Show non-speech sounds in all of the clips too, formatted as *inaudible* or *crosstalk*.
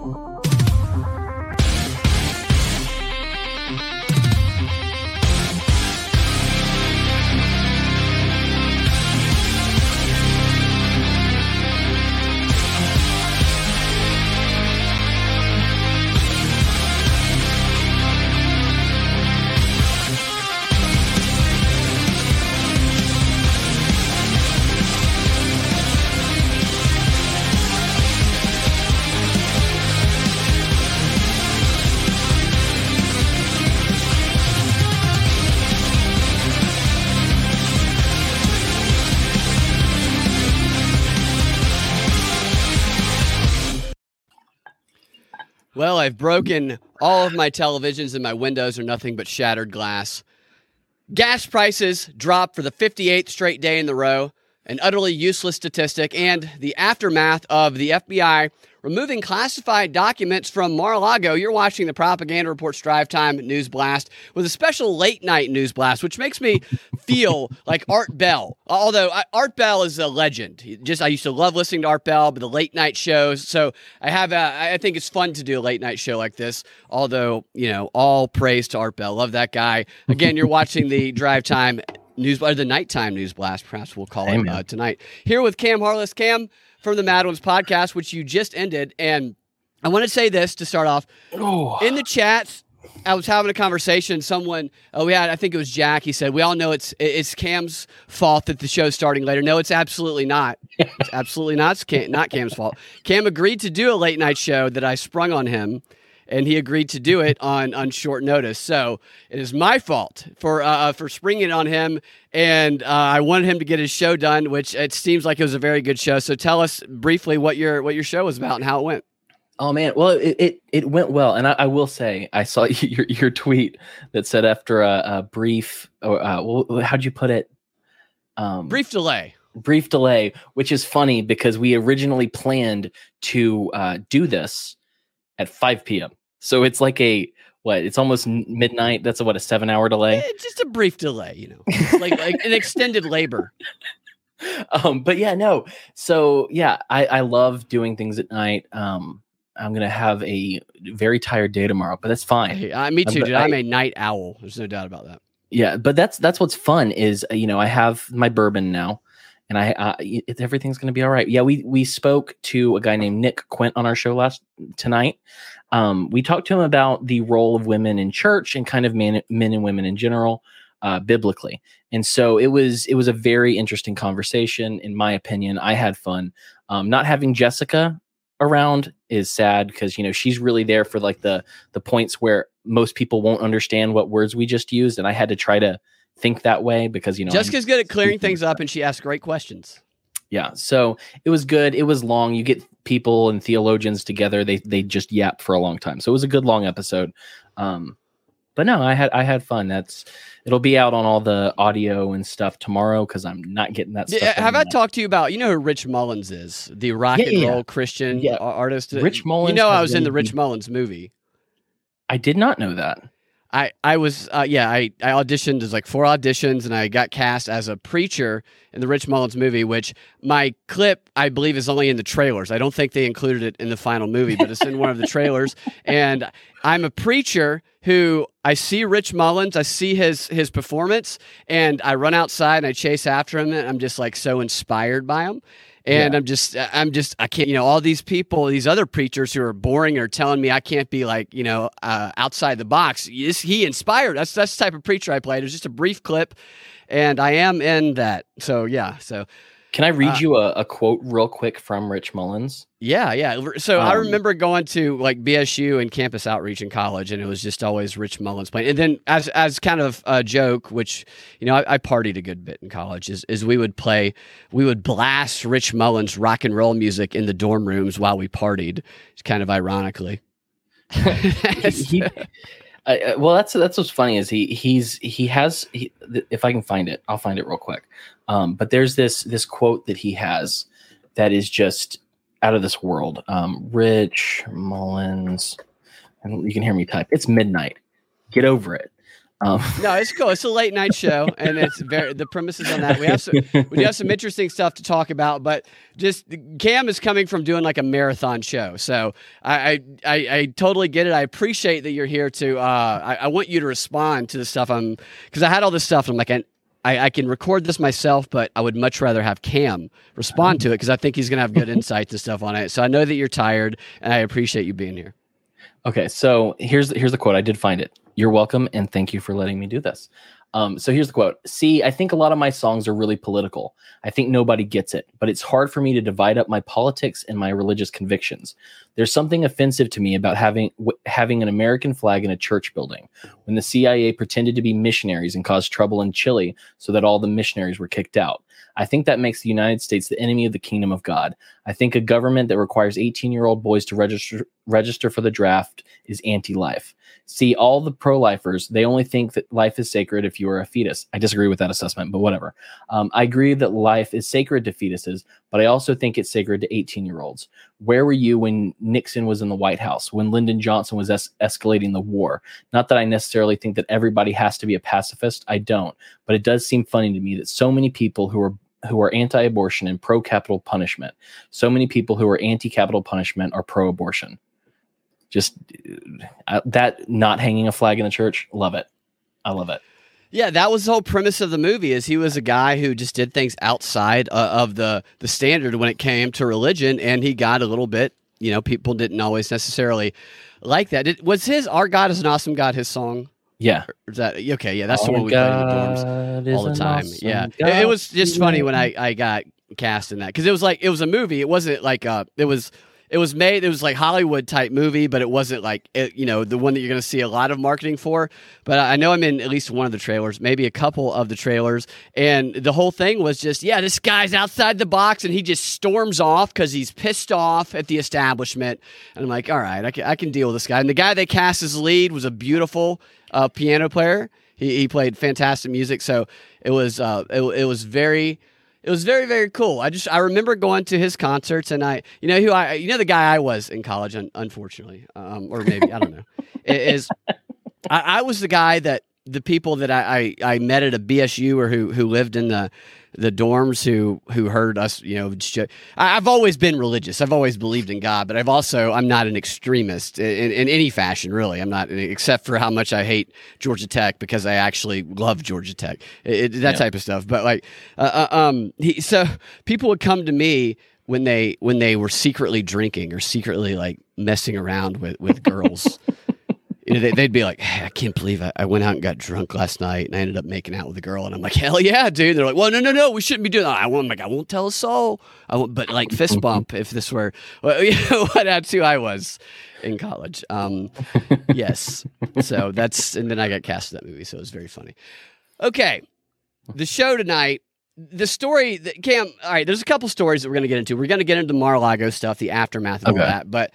嗯。Well, I've broken all of my televisions and my windows are nothing but shattered glass. Gas prices dropped for the 58th straight day in the row, an utterly useless statistic, and the aftermath of the FBI removing classified documents from Mar-a-Lago. You're watching the Propaganda Reports Drive Time News Blast with a special late night news blast, which makes me feel *laughs* like Art Bell. Although Art Bell is a legend. Just I used to love listening to Art Bell, but the late night shows. So I have a, I think it's fun to do a late night show like this. Although you know, all praise to Art Bell. Love that guy. Again, you're watching the *laughs* Drive Time news or the nighttime news blast perhaps we'll call Amen. it uh, tonight here with cam harless cam from the Mad Ones podcast, which you just ended. And I want to say this to start off. Oh. In the chats, I was having a conversation. Someone, oh, we had, I think it was Jack. He said, "We all know it's it's Cam's fault that the show's starting later." No, it's absolutely not. It's absolutely not. It's Cam, not Cam's fault. Cam agreed to do a late night show that I sprung on him, and he agreed to do it *laughs* on on short notice. So it is my fault for uh, uh, for springing it on him, and uh, I wanted him to get his show done, which it seems like it was a very good show. So tell us briefly what your what your show was about and how it went. Oh man, well it it, it went well, and I, I, will say I saw *laughs* your your tweet that said after a, a brief, or uh, well, how'd you put it? Um, brief delay brief delay, which is funny because we originally planned to uh, do this at 5 p.m. So it's like a what? It's almost midnight. That's a, what a seven hour delay. It's just a brief delay, you know, like like an *laughs* extended labor. Um, but yeah, no. So yeah, I I love doing things at night. Um, I'm gonna have a very tired day tomorrow, but that's fine. Uh, me too, dude. I, I'm a night owl. There's no doubt about that. Yeah, but that's that's what's fun is you know I have my bourbon now, and I uh, everything's gonna be all right. Yeah, we we spoke to a guy named Nick Quint on our show last tonight, um, we talked to him about the role of women in church and kind of men, men and women in general, uh, biblically. And so it was it was a very interesting conversation, in my opinion. I had fun. Um, not having Jessica around is sad because you know she's really there for like the the points where most people won't understand what words we just used, and I had to try to think that way because you know Jessica's I'm, good at clearing things up, and she asks great questions. Yeah so it was good. It was long. You get people and theologians together. They they just yap for a long time. So it was a good long episode. Um but no i had i had fun. That's it'll be out on all the audio and stuff tomorrow because i'm not getting that stuff have i talked to you about you know who rich mullins is? The rock yeah, and roll christian yeah. artist? Rich mullins you know i was in the rich mullins movie. I did not know that I I was uh, yeah I I auditioned as like four auditions and I got cast as a preacher in the Rich Mullins movie, which my clip I believe is only in the trailers. I don't think they included it in the final movie, but it's in one of the trailers. *laughs* And I'm a preacher who I see Rich Mullins, I see his his performance, and I run outside and I chase after him, and I'm just like so inspired by him. And yeah. I'm just, I'm just, I can't, you know, all these people, these other preachers who are boring are telling me I can't be like, you know, uh, outside the box. He inspired. That's that's the type of preacher I played. It was just a brief clip, and I am in that. So yeah. So can I read uh, you a, a, quote real quick from Rich Mullins? Yeah, yeah. So um, I remember going to like BSU and campus outreach in college, and it was just always Rich Mullins playing. And then as as kind of a joke, which you know I, I partied a good bit in college, is is we would play, we would blast Rich Mullins rock and roll music in the dorm rooms while we partied. It's kind of ironically. *laughs* he, well, that's that's what's funny is he he's he has he, if I can find it, I'll find it real quick. Um, but there's this this quote that he has that is just out of this world. Um, Rich Mullins, and you can hear me type. It's midnight. Get over it. Um, *laughs* No, it's cool. It's a late night show, and it's very the premises on that. We have some we have some interesting stuff to talk about, but just Cam is coming from doing like a marathon show, so I I, I, totally get it. I appreciate that you're here to. Uh, I, I want you to respond to the stuff I'm because I had all this stuff. And I'm like, I, I can record this myself, but I would much rather have Cam respond to it because I think he's going to have good *laughs* insights and stuff on it. So I know that you're tired, and I appreciate you being here. Okay, so here's here's the quote. I did find it. You're welcome, and thank you for letting me do this. Um, so here's the quote. See, I think a lot of my songs are really political. I think nobody gets it, but it's hard for me to divide up my politics and my religious convictions. There's something offensive to me about having w- having an American flag in a church building. When the CIA pretended to be missionaries and caused trouble in Chile, so that all the missionaries were kicked out. I think that makes the United States the enemy of the kingdom of God. I think a government that requires 18 year old boys to register register for the draft is anti-life. See, all the pro-lifers, they only think that life is sacred if you are a fetus. I disagree with that assessment, but whatever. Um, I agree that life is sacred to fetuses, but I also think it's sacred to 18-year-olds. Where were you when Nixon was in the White House, when Lyndon Johnson was es- escalating the war? Not that I necessarily think that everybody has to be a pacifist. I don't, but it does seem funny to me that so many people who are who are anti-abortion and pro-capital punishment, so many people who are anti-capital punishment are pro-abortion just uh, that not hanging a flag in the church love it i love it Yeah, that was the whole premise of the movie. Is he was a guy who just did things outside uh, of the the standard when it came to religion, and he got a little bit. You know, people didn't always necessarily like that. Did, was his "Our God is an Awesome God" his song? yeah Or is that okay? Yeah, that's the one we played in the dorms all the time. awesome yeah, It- it, was just funny when I I got cast in that because it was like it was a movie. It wasn't like uh it was it was made it was like Hollywood type movie, but it wasn't like it, you know the one that you're going to see a lot of marketing for. But I know I'm in at least one of the trailers, maybe a couple of the trailers, and the whole thing was just yeah, this guy's outside the box and he just storms off because he's pissed off at the establishment. And I'm like, all right, I can, I can deal with this guy. And the guy they cast as lead was a beautiful uh, piano player. He, he played fantastic music, so it was uh, it, it was very it was very very cool. I just I remember going to his concerts, and I you know who I you know the guy I was in college, un- unfortunately, um, or maybe I don't know, is I, I was the guy that the people that I, I, I met at a BSU or who who lived in the the dorms who who heard us you know I, I've always been religious. I've always believed in God but I've also I'm not an extremist in, in any fashion really. I'm not except for how much I hate Georgia Tech because I actually love Georgia Tech. It, it- that Yeah. type of stuff. But like uh, uh, um he, so people would come to me when they when they were secretly drinking or secretly like messing around with with girls *laughs* you know, they, they'd be like, hey, I can't believe I, I went out and got drunk last night and I ended up making out with a girl. And I'm like, hell yeah, dude. They're like, well, no, no, no, we shouldn't be doing that. I won't, like, I won't tell a soul. I won't, but like fist *laughs* bump if this were, *laughs* well, you know, what that's who I was in college. Um, yes. So that's, and then I got cast in that movie. So it was very funny. Okay. The show tonight, the story that Cam, all right, there's a couple stories that we're going to get into. We're going to get into Mar-a-Lago stuff, the aftermath of all that. But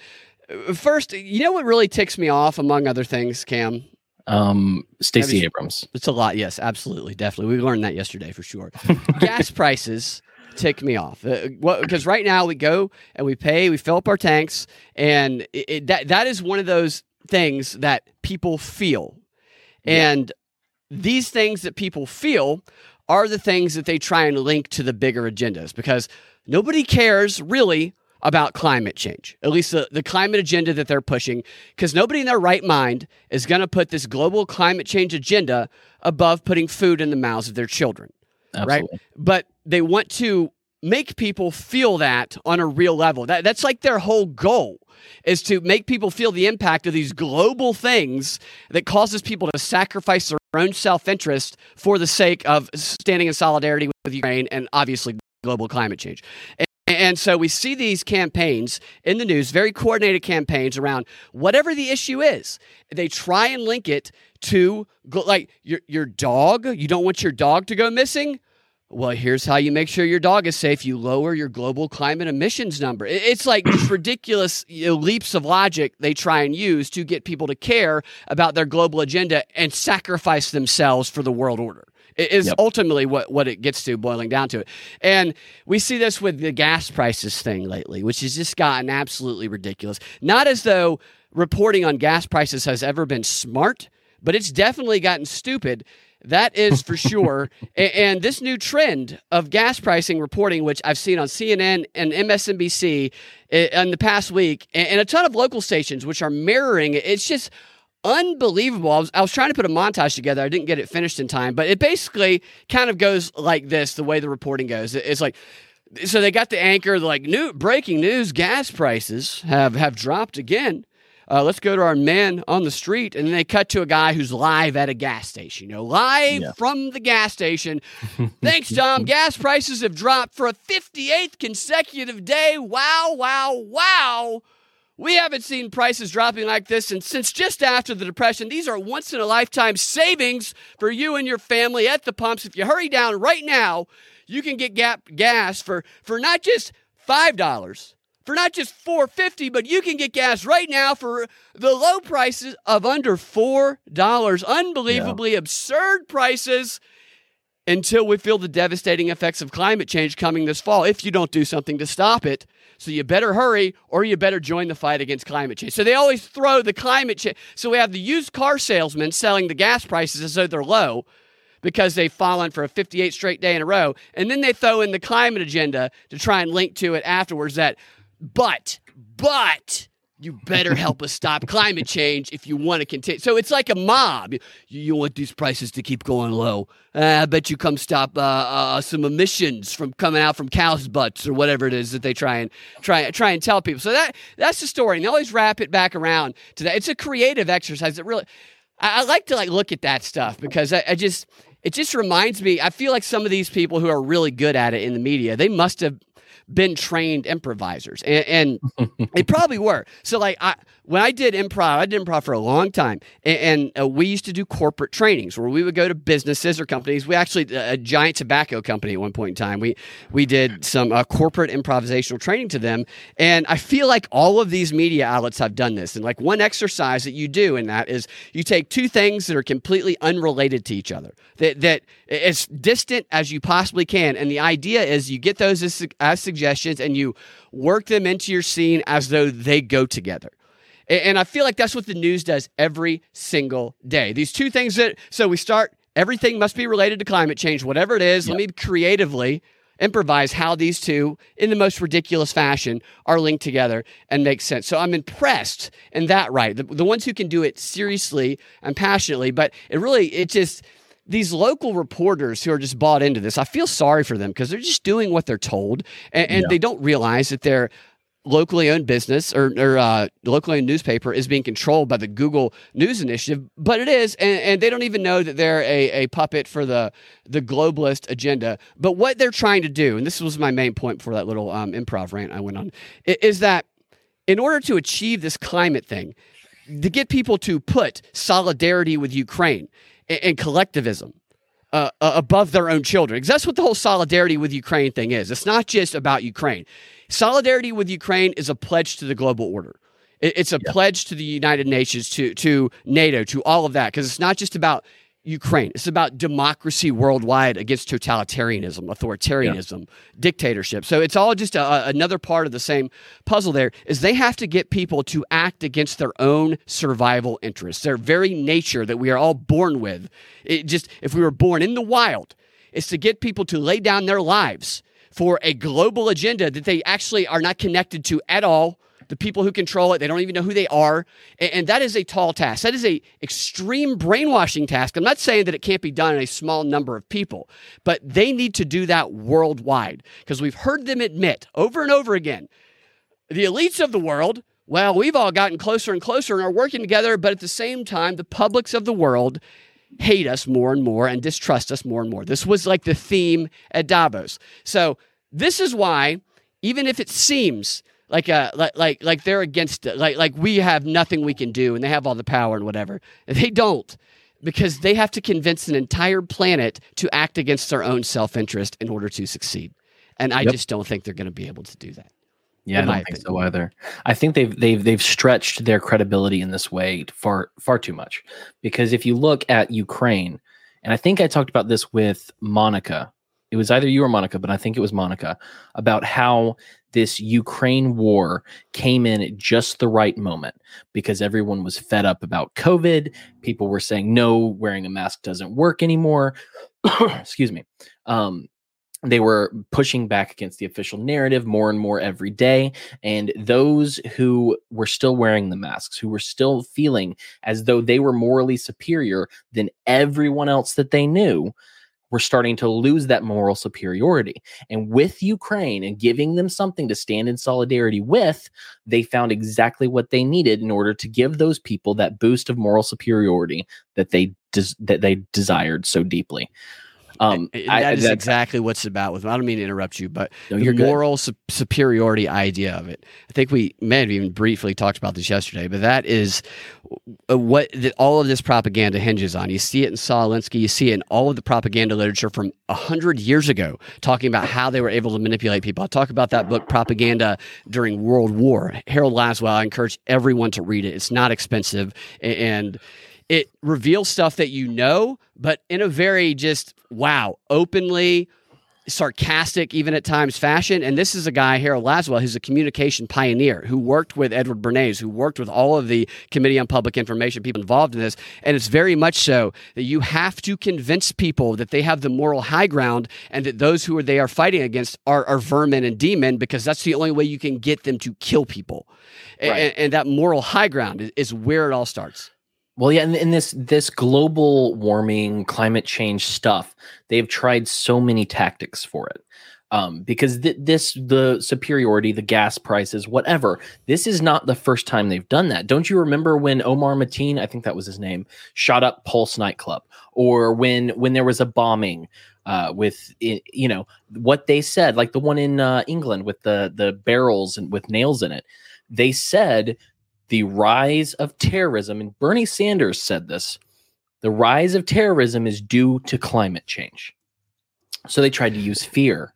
first, you know what really ticks me off, among other things, Cam? um stacey you- abrams It's a lot. Yes, absolutely, definitely. We learned that yesterday for sure. *laughs* Gas prices tick me off Uh, what- because right now we go and we pay, we fill up our tanks, and it, it, that that is one of those things that people feel, and these things that people feel are the things that they try and link to the bigger agendas because nobody cares really about climate change, at least the, the climate agenda that they're pushing, because nobody in their right mind is going to put this global climate change agenda above putting food in the mouths of their children absolutely but they want to make people feel that on a real level. That, that's like their whole goal is to make people feel the impact of these global things that causes people to sacrifice their own self-interest for the sake of standing in solidarity with Ukraine and obviously global climate change. And, so we see these campaigns in the news, very coordinated campaigns around whatever the issue is. They try and link it to like your your dog. You don't want your dog to go missing. Well, here's how you make sure your dog is safe. You lower your global climate emissions number. It's like *coughs* ridiculous leaps of logic they try and use to get people to care about their global agenda and sacrifice themselves for the world order. Is Yep. ultimately what, what it gets to, boiling down to it. And we see this with the gas prices thing lately, which has just gotten absolutely ridiculous. Not as though reporting on gas prices has ever been smart, but it's definitely gotten stupid. That is for *laughs* sure. and, and, this new trend of gas pricing reporting, which I've seen on CNN and MSNBC eh, in the past week, and, and a ton of local stations, which are mirroring it, it's just unbelievable. I was, I was trying to put a montage together. I didn't get it finished in time, but it basically kind of goes like this the way the reporting goes. It's like, so they got the anchor, like new breaking news: gas prices have have dropped again. Uh, let's go to our man on the street, and then they cut to a guy who's live at a gas station. You know, live yeah. from the gas station. *laughs* Thanks, Tom. gas prices have dropped for a 58th consecutive day. Wow, wow, wow. We haven't seen prices dropping like this and since just after the Depression. These are once in a lifetime savings for you and your family at the pumps. If you hurry down right now, you can get gap gas for, for not just $5, for not just 450 but you can get gas right now for the low prices of under $4. Unbelievably yeah. absurd prices until we feel the devastating effects of climate change coming this fall if you don't do something to stop it. So you better hurry or you better join the fight against climate change. So they always throw the climate change. So we have the used car salesman selling the gas prices as though they're low because they've fallen for a 58 straight day in a row. And then they throw in the climate agenda to try and link to it afterwards that, but, but, you better help us stop climate change if you want to continue. So it's like a mob. You, you want these prices to keep going low. Uh, I bet you come stop uh, uh, some emissions from coming out from cows' butts or whatever it is that they try and try try and tell people. So that that's the story. And they always wrap it back around to that. It's a creative exercise. It really, I, I like to like look at that stuff because I, I just it just reminds me. I feel like some of these people who are really good at it in the media, they must have been trained improvisers, and, and *laughs* they probably were. So, like, I when I did improv, I did improv for a long time, and, and uh, we used to do corporate trainings where we would go to businesses or companies. We actually uh, a giant tobacco company at one point in time. We we did some uh, corporate improvisational training to them, and I feel like all of these media outlets have done this. And like one exercise that you do in that is you take two things that are completely unrelated to each other, that that as distant as you possibly can, and the idea is you get those as, as suggestions and you work them into your scene as though they go together. And I feel like that's what the news does every single day. These two things that, so we start, everything must be related to climate change, whatever it is. Yep. Let me creatively improvise how these two, in the most ridiculous fashion, are linked together and make sense. So I'm impressed in that right. The, the ones who can do it seriously and passionately, but it really, it just, these local reporters who are just bought into this, I feel sorry for them because they're just doing what they're told and, and yeah. they don't realize that they're locally owned business or, or uh, locally owned newspaper is being controlled by the Google News Initiative, but it is, and, and they don't even know that they're a, a puppet for the the globalist agenda. But what they're trying to do, and this was my main point for that little um, improv rant I went on, is that in order to achieve this climate thing, to get people to put solidarity with Ukraine and, collectivism uh, uh, above their own children. Because that's what the whole solidarity with Ukraine thing is. It's not just about Ukraine. Solidarity with Ukraine is a pledge to the global order. it's a yeah. pledge to the United Nations, to to NATO, to all of that. Because it's not just about Ukraine. It's about democracy worldwide against totalitarianism, authoritarianism, yeah. dictatorship. So it's all just a, another part of the same puzzle there is they have to get people to act against their own survival interests, their very nature that we are all born with. It just if we were born in the wild, it's to get people to lay down their lives for a global agenda that they actually are not connected to at all. The people who control it they don't even know who they are. And, that is a tall task. That is a extreme brainwashing task. I'm not saying that it can't be done in a small number of people but they need to do that worldwide because we've heard them admit over and over again the elites of the world well we've all gotten closer and closer and are working together but at the same time the publics of the world hate us more and more and distrust us more and more. This was like the theme at davos. So this is why even if it seems like uh like like like they're against it like like we have nothing we can do and they have all the power and whatever they don't because they have to convince an entire planet to act against their own self-interest in order to succeed. And i yep. just don't think they're going to be able to do that yeah, I don't think opinion. so either. I think they've they've they've stretched their credibility in this way far far too much. Because if you look at Ukraine, and I think I talked about this with Monica. It was either you or Monica, but I think it was Monica about how this Ukraine war came in at just the right moment because everyone was fed up about COVID. People were saying, no, wearing a mask doesn't work anymore. *coughs* Excuse me. Um, they were pushing back against the official narrative more and more every day. And those who were still wearing the masks, who were still feeling as though they were morally superior than everyone else that they knew, were starting to lose that moral superiority. And with Ukraine and giving them something to stand in solidarity with, they found exactly what they needed in order to give those people that boost of moral superiority that they des- that they desired so deeply. Um, that I, is exactly what's about with. I don't mean to interrupt you, but no, the moral su- superiority idea of it. I think we may have even briefly talked about this yesterday, but that is uh, what all of this propaganda hinges on. You see it in Saul Alinsky, you see it in all of the propaganda literature from a hundred years ago, talking about how they were able to manipulate people. I talk about that book, Propaganda During World War. Harold Lasswell. I encourage everyone to read it. It's not expensive and it reveals stuff that you know, but in a very just wow, openly sarcastic, even at times fashion. And this is a guy, Harold Lasswell, who's a communication pioneer who worked with Edward Bernays, who worked with all of the Committee on Public Information people involved in this. And it's very much so that you have to convince people that they have the moral high ground and that those who are they are fighting against are, are vermin and demon because that's the only way you can get them to kill people. Right. And, and, that moral high ground is, is where it all starts. Well, yeah, in, in this this global warming, climate change stuff, they've tried so many tactics for it. Um, because th- this the superiority, the gas prices, whatever. This is not the first time they've done that. Don't you remember when Omar Mateen, I think that was his name, shot up Pulse nightclub, or when when there was a bombing uh, with you know what they said, like the one in uh, England with the the barrels and with nails in it. They said the rise of terrorism, and Bernie Sanders said this the rise of terrorism is due to climate change. So they tried to use fear.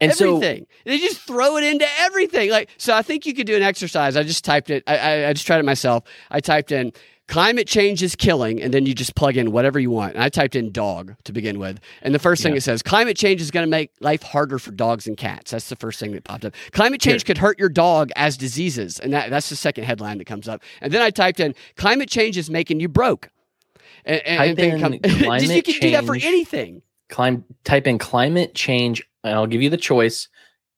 And everything. So, they just throw it into everything. Like, so I think you could do an exercise. I just typed it. I, I, I just tried it myself. I typed in climate change is killing, and then you just plug in whatever you want. And I typed in dog to begin with. And the first thing yeah. it says, climate change is going to make life harder for dogs and cats. That's the first thing that popped up. Climate change could hurt your dog as diseases. And that, that's the second headline that comes up. And then I typed in, climate change is making you broke. And, and, and come, *laughs* just, you can change, do that for anything. Clim, type in climate change, and I'll give you the choice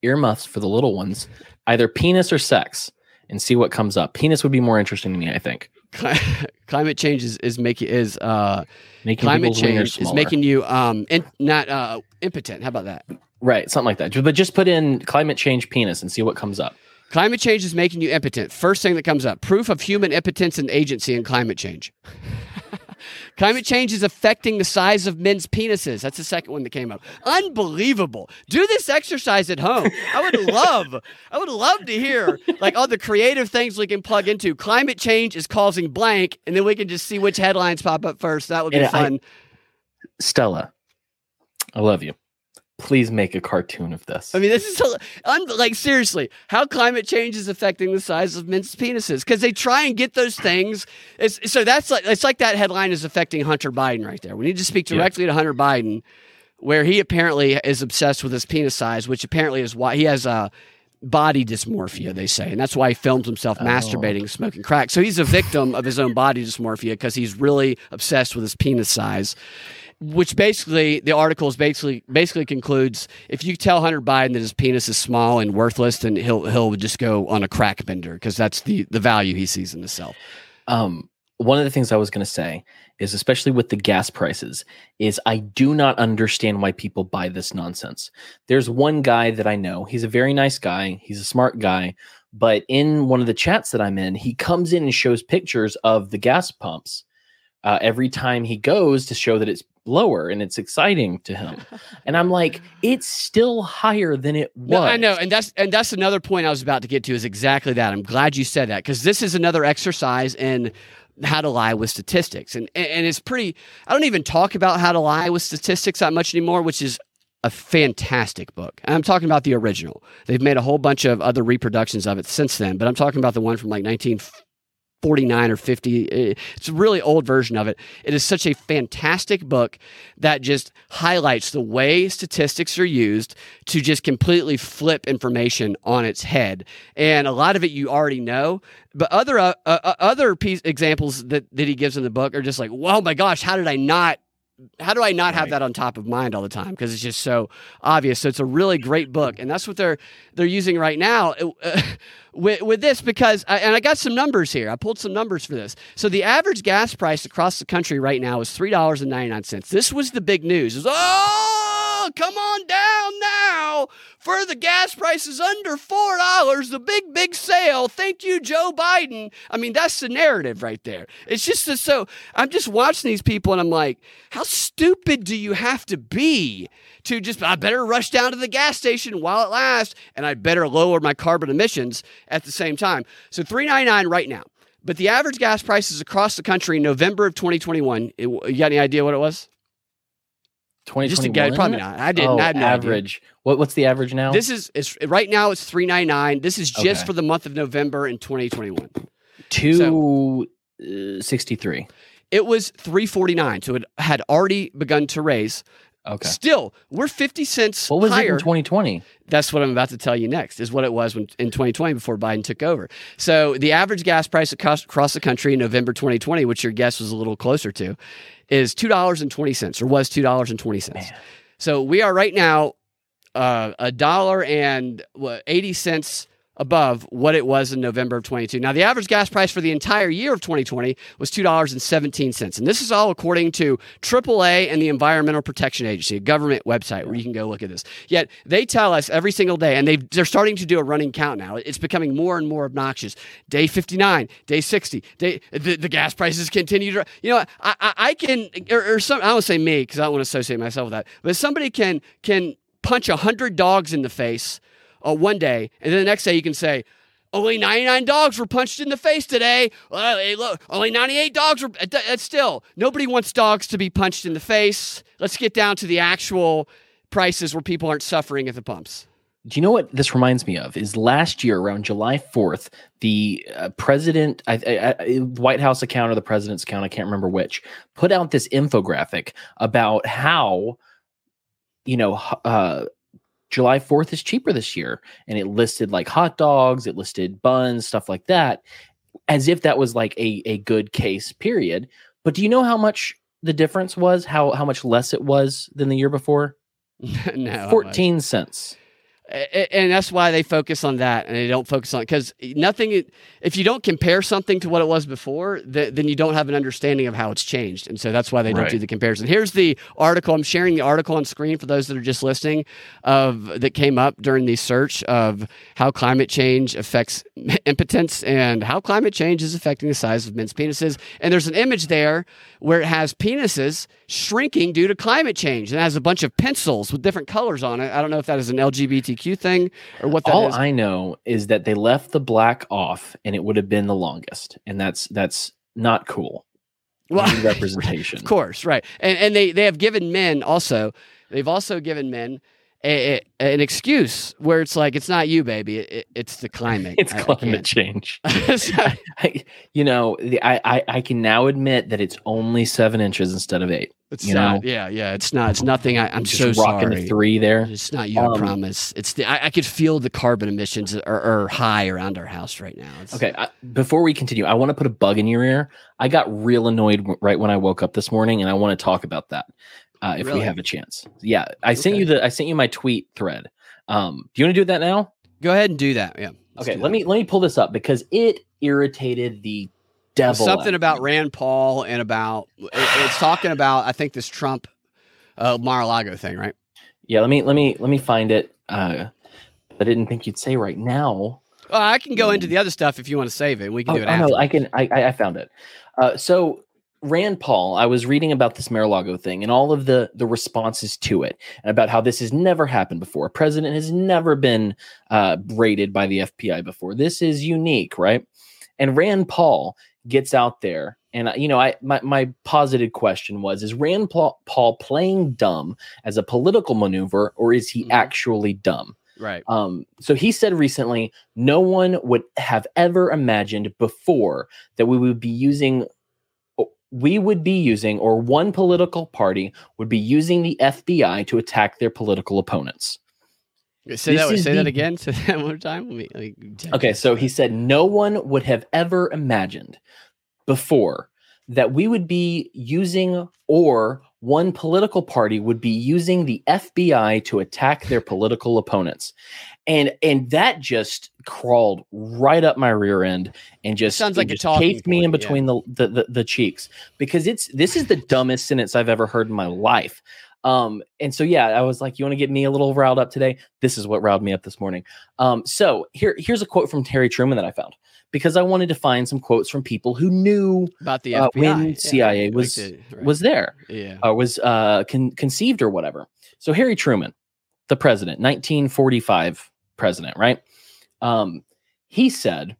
earmuffs for the little ones, either penis or sex, and see what comes up. Penis would be more interesting to me, I think. *laughs* climate change is, is making is uh making climate change is making you um in, not uh impotent. How about that? Right, something like that. But just put in climate change penis and see what comes up. Climate change is making you impotent. First thing that comes up: proof of human impotence and agency in climate change. *laughs* Climate change is affecting the size of men's penises. That's the second one that came up. Unbelievable. Do this exercise at home. I would *laughs* love, I would love to hear like all the creative things we can plug into. Climate change is causing blank, and then we can just see which headlines pop up first. That would be and fun. I, Stella, I love you please make a cartoon of this. I mean, this is un- like seriously how climate change is affecting the size of men's penises because they try and get those things. It's, so that's like it's like that headline is affecting Hunter Biden right there. We need to speak directly yeah. to Hunter Biden, where he apparently is obsessed with his penis size, which apparently is why he has a body dysmorphia, they say. And that's why he films himself oh. masturbating, smoking crack. So he's a victim of his own body dysmorphia because he's really obsessed with his penis size which basically the article is basically basically concludes if you tell Hunter Biden that his penis is small and worthless, then he'll he'll just go on a crack bender because that's the the value he sees in himself. Um, one of the things I was going to say is, especially with the gas prices, is I do not understand why people buy this nonsense. There's one guy that I know. He's a very nice guy. He's a smart guy. But in one of the chats that I'm in, he comes in and shows pictures of the gas pumps uh, every time he goes to show that it's lower and it's exciting to him. *laughs* and I'm like, it's still higher than it was. No, I know, and that's and that's another point I was about to get to is exactly that. I'm glad you said that because this is another exercise in how to lie with statistics, and and it's pretty. I don't even talk about how to lie with statistics that much anymore, which is a fantastic book. And I'm talking about the original. They've made a whole bunch of other reproductions of it since then, but I'm talking about the one from like 19 49 or 50. It's a really old version of it. It is such a fantastic book that just highlights the way statistics are used to just completely flip information on its head. And a lot of it you already know, but other uh, uh, other piece, examples that, that he gives in the book are just like, "Oh my gosh, how did I not how do I not have that on top of mind all the time? Because it's just so obvious. So it's a really great book, and that's what they're they're using right now uh, *laughs* with with this. Because I, and I got some numbers here. I pulled some numbers for this. So the average gas price across the country right now is three dollars and ninety nine cents. This was the big news. Was, oh, come on down now for the gas prices under four dollars. The big big sale. Thank you, Joe Biden. I mean, that's the narrative right there. It's just so I'm just watching these people, and I'm like, how stupid do you have to be to just I better rush down to the gas station while it lasts, and I better lower my carbon emissions at the same time. So 399 right now. But the average gas prices across the country in November of 2021, it, you got any idea what it was? 2021? Just to get, probably not. I didn't. Oh, I no idea. average. What, what's the average now? This is it's, right now it's 399. This is just Okay. for the month of November in 2021. 263. Uh, it was 349, so it had already begun to raise. Okay. Still, we're 50 cents What was it in 2020? That's what I'm about to tell you next. Is what it was when, in 2020 before Biden took over. So the average gas price across, across the country in November 2020, which your guess was a little closer to, is two dollars and twenty cents, or was two dollars and twenty cents. Man. So we are right now uh, a dollar and what, eighty cents above what it was in November of 22. Now, the average gas price for the entire year of 2020 was $2.17. And this is all according to AAA and the Environmental Protection Agency, a government website where you can go look at this. Yet they tell us every single day, and they've, they're starting to do a running count now. It's becoming more and more obnoxious. Day 59, day 60, day, the, the gas prices continue to, you know, I, I, I can, or, or some, I don't say me because I don't want to associate myself with that, but somebody can, can punch a hundred dogs in the face uh, one day, and then the next day you can say, only 99 dogs were punched in the face today. Hey, look, only 98 dogs were. uh, That's still nobody wants dogs to be punched in the face. Let's get down to the actual prices where people aren't suffering at the pumps. Do you know what this reminds me of? Is last year around July 4th, the uh, president, I, I, I, White House account or the president's account, I can't remember which, put out this infographic about how, you know, uh, July 4th is cheaper this year. And it listed like hot dogs, it listed buns, stuff like that, as if that was like a, a good case, period. But do you know how much the difference was? How, how much less it was than the year before? *laughs* no, 14 cents. And that's why they focus on that and they don't focus on because nothing if you don't compare something to what it was before th- then you don't have an understanding of how it's changed and so that's why they don't do the comparison. Here's the article i'm sharing the article on screen for those that are just listening of that came up during the search of how climate change affects *laughs* impotence and how climate change is affecting the size of men's penises and there's an image there where it has penises shrinking due to climate change and it has a bunch of pencils with different colors on it i don't know if that is an lgbtq thing or what that is. All I know is that they left the black off, and it would have been the longest, and that's that's not cool. Well, *laughs* representation. Of course, right. And and they they have given men also. They've also given men a, a- an excuse where it's like it's not you, baby. It, it- it's the climate. *laughs* It's I- I climate change. *laughs* So- *laughs* I, you know, the, I, I I can now admit that it's only seven inches instead of eight. it's You not. know? Yeah, yeah. It's not. It's nothing. I, I'm Just so rocking sorry. the three there. It's not you. I Um, promise. It's the. I, I could feel the carbon emissions are, are high around our house right now. It's, Okay, I, before we continue, I want to put a bug in your ear. I got real annoyed right when I woke up this morning, and I want to talk about that uh, if Really? we have a chance. Yeah, I sent you the I sent you my tweet thread. Um, do you want to do that now? Go ahead and do that. Yeah. okay, let that. me let me pull this up because it irritated the devil. something about. Rand Paul and about it- it's talking about I think this Trump uh, Mar-a-Lago thing, right? Yeah, let me let me let me find it. Uh, I didn't think you'd say right now. Well, I can go into the other stuff if you want to save it. We can Oh, do it oh, after. no, I can. I I I found it. Uh, so Rand Paul, I was reading about this Mar-a-Lago thing and all of the the responses to it, and about how this has never happened before. A president has never been uh, raided by the FBI before. This is unique, right? And Rand Paul gets out there, and you know, I my my posited question was: Is Rand Paul, playing dumb as a political maneuver, or is he Mhm. actually dumb? Right. Um, so he said recently, no one would have ever imagined before that we would be using, we would be using, or one political party would be using the FBI to attack their political opponents. Say that. Say that again. *laughs* Say that one more time. Let me, let me Okay, so he said no one would have ever imagined before that we would be using or one political party would be using the FBI to attack their political opponents. And and that just crawled right up my rear end and just Sounds like a just chafed me in point, yeah. between the, the, the the cheeks because it's this is the dumbest sentence I've ever heard in my life. Um, and so yeah, I was like, you want to get me a little riled up today? This is what riled me up this morning. Um, so here, here's a quote from Terry Truman that I found because I wanted to find some quotes from people who knew about the uh, when yeah, CIA like was- the- right. was there yeah. or was uh, con- conceived or whatever. So Harry Truman, the president, 1945 president, right? Um, he said,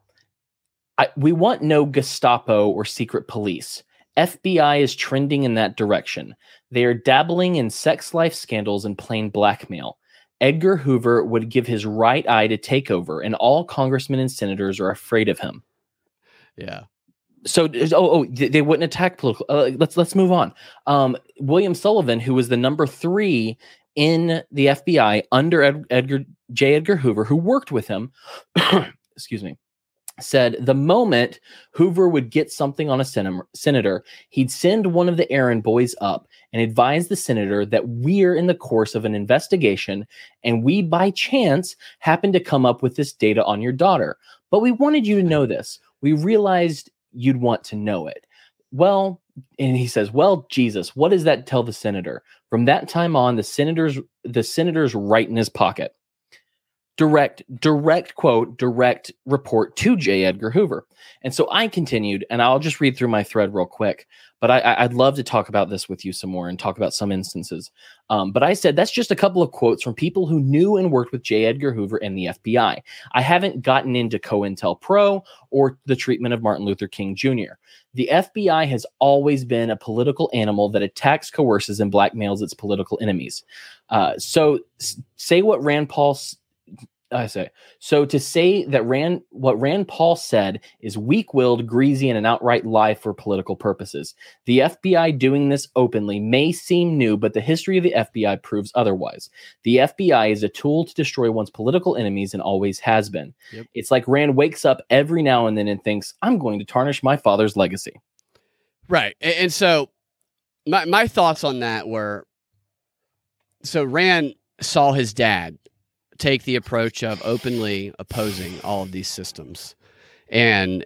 I, "We want no Gestapo or secret police. FBI is trending in that direction. They are dabbling in sex life scandals and plain blackmail." Edgar Hoover would give his right eye to take over, and all congressmen and senators are afraid of him. Yeah. So, oh, oh, they they wouldn't attack political. Uh, let's let's move on. Um, William Sullivan, who was the number three in the FBI under Ed, Edgar J. Edgar Hoover, who worked with him, *coughs* excuse me, said the moment Hoover would get something on a sen- senator, he'd send one of the errand boys up and advise the senator that we're in the course of an investigation and we by chance happen to come up with this data on your daughter. But we wanted you to know this. We realized you'd want to know it. Well, and he says, "Well, Jesus, what does that tell the senator?" From that time on, the senator's the senator's right in his pocket. Direct, direct quote, direct report to J. Edgar Hoover. And so I continued, and I'll just read through my thread real quick. But I, I'd love to talk about this with you some more and talk about some instances. Um, but I said that's just a couple of quotes from people who knew and worked with J. Edgar Hoover and the FBI. I haven't gotten into COINTELPRO or the treatment of Martin Luther King Jr. The FBI has always been a political animal that attacks, coerces, and blackmails its political enemies. Uh, so, say what Rand Paul. I say so to say that Rand what Rand Paul said is weak-willed, greasy, and an outright lie for political purposes. The FBI doing this openly may seem new, but the history of the FBI proves otherwise. The FBI is a tool to destroy one's political enemies and always has been. Yep. It's like Rand wakes up every now and then and thinks, "I'm going to tarnish my father's legacy." Right. And, and so my my thoughts on that were so Rand saw his dad take the approach of openly opposing all of these systems. And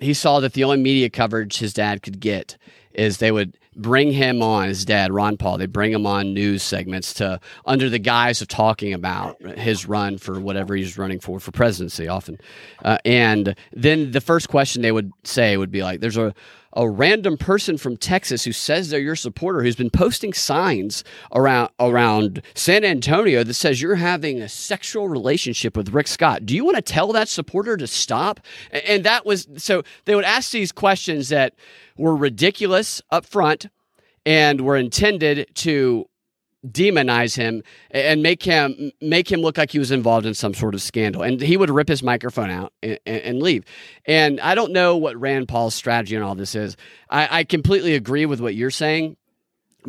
he saw that the only media coverage his dad could get is they would bring him on his dad Ron Paul they'd bring him on news segments to under the guise of talking about his run for whatever he's running for for presidency often uh, and then the first question they would say would be like there's a a random person from Texas who says they're your supporter who's been posting signs around around San Antonio that says you're having a sexual relationship with Rick Scott. Do you want to tell that supporter to stop? And that was so they would ask these questions that were ridiculous up front and were intended to demonize him and make him make him look like he was involved in some sort of scandal. And he would rip his microphone out and, and, leave. And i don't know what rand paul's strategy on all this is. I, I completely agree with what you're saying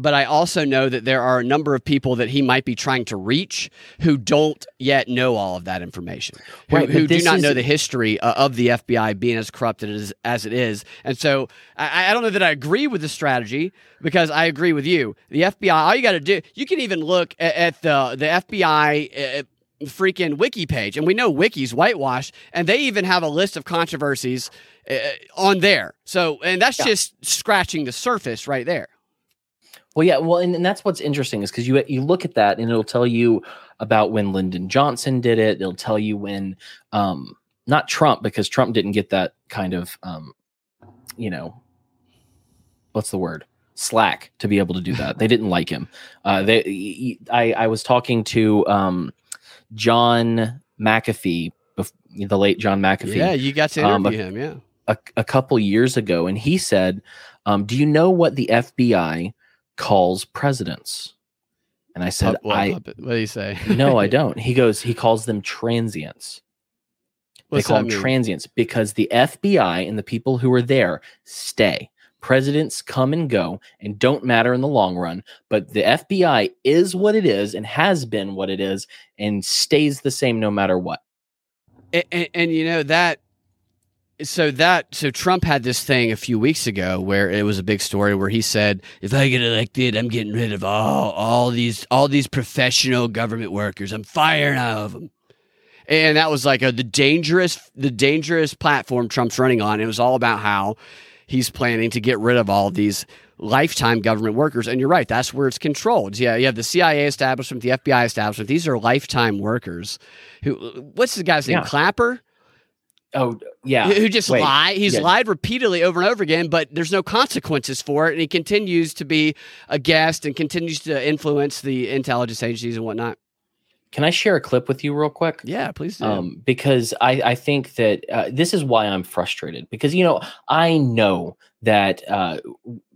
but I also know that there are a number of people that he might be trying to reach who don't yet know all of that information, who, Right, who do not is- know the history uh, of the FBI being as corrupted as, as it is. And so I, I don't know that I agree with the strategy because I agree with you. The FBI, all you got to do, you can even look at, at the, the FBI. Uh, freaking wiki page and we know wiki's whitewashed and they even have a list of controversies uh, on there so and that's Yeah. just scratching the surface right there Well, yeah, well, and, and that's what's interesting is because you you look at that and it'll tell you about when Lyndon Johnson did it. It'll tell you when, um, not Trump because Trump didn't get that kind of, um, you know, what's the word slack to be able to do that. they didn't like him. Uh, they, I I was talking to um, John McAfee, the late John McAfee Yeah, you got to Um, interview him. Yeah. a, a couple years ago, and he said, um, "Do you know what the FBI calls presidents?" And I said, Pup- what, I what do you say? no, I *laughs* don't. He goes, he calls them transients. What's they call them mean? transients because the FBI and the people who are there stay. Presidents come and go and don't matter in the long run, but the FBI is what it is and has been what it is and stays the same no matter what. and, and, and you know that so that so Trump had this thing a few weeks ago where it was a big story where he said if I get elected I'm getting rid of all all these all these professional government workers. I'm firing all of them and that was like a, the dangerous the dangerous platform Trump's running on. It was all about how he's planning to get rid of all of these lifetime government workers. And you're right that's where it's controlled. Yeah you have the CIA establishment the FBI establishment. These are lifetime workers who what's the guy's name? Yeah. Clapper Oh, yeah. who just Wait, lie. He's yeah. lied repeatedly over and over again, but there's no consequences for it, and he continues to be a guest and continues to influence the intelligence agencies and whatnot. Can I share a clip with you real quick? Yeah, please do. um, because I, I think that uh, this is why I'm frustrated because you know I know that uh,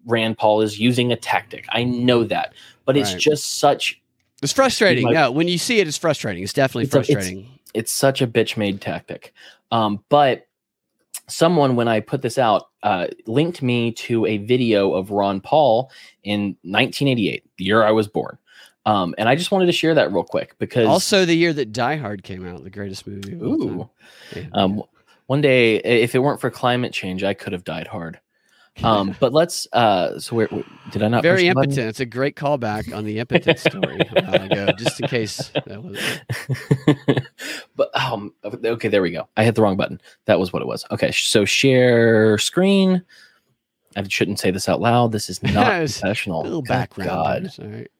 Rand Paul is using a tactic. I know that, but it's Right. just such it's frustrating. my- no, when you see it, it's frustrating. It's definitely It's a- it's- frustrating. it's such a bitch made tactic. Um, but someone when I put this out uh, linked me to a video of Ron Paul in 1988, the year I was born. Um, and I just wanted to share that real quick because also, the year that Die Hard came out, the greatest movie. Of all time. ooh, Yeah. Um, one day, if it weren't for climate change, I could have died hard. *laughs* Um, but let's. Uh, so where, where- did I not? Very push the button? impotent. It's a great callback on the impotent story a while ago, just in case that was. *laughs* but um, okay, there we go. I hit the wrong button. That was what it was. Okay, so share screen. I shouldn't say this out loud. This is not *laughs* professional. A little background. God. noise, All right.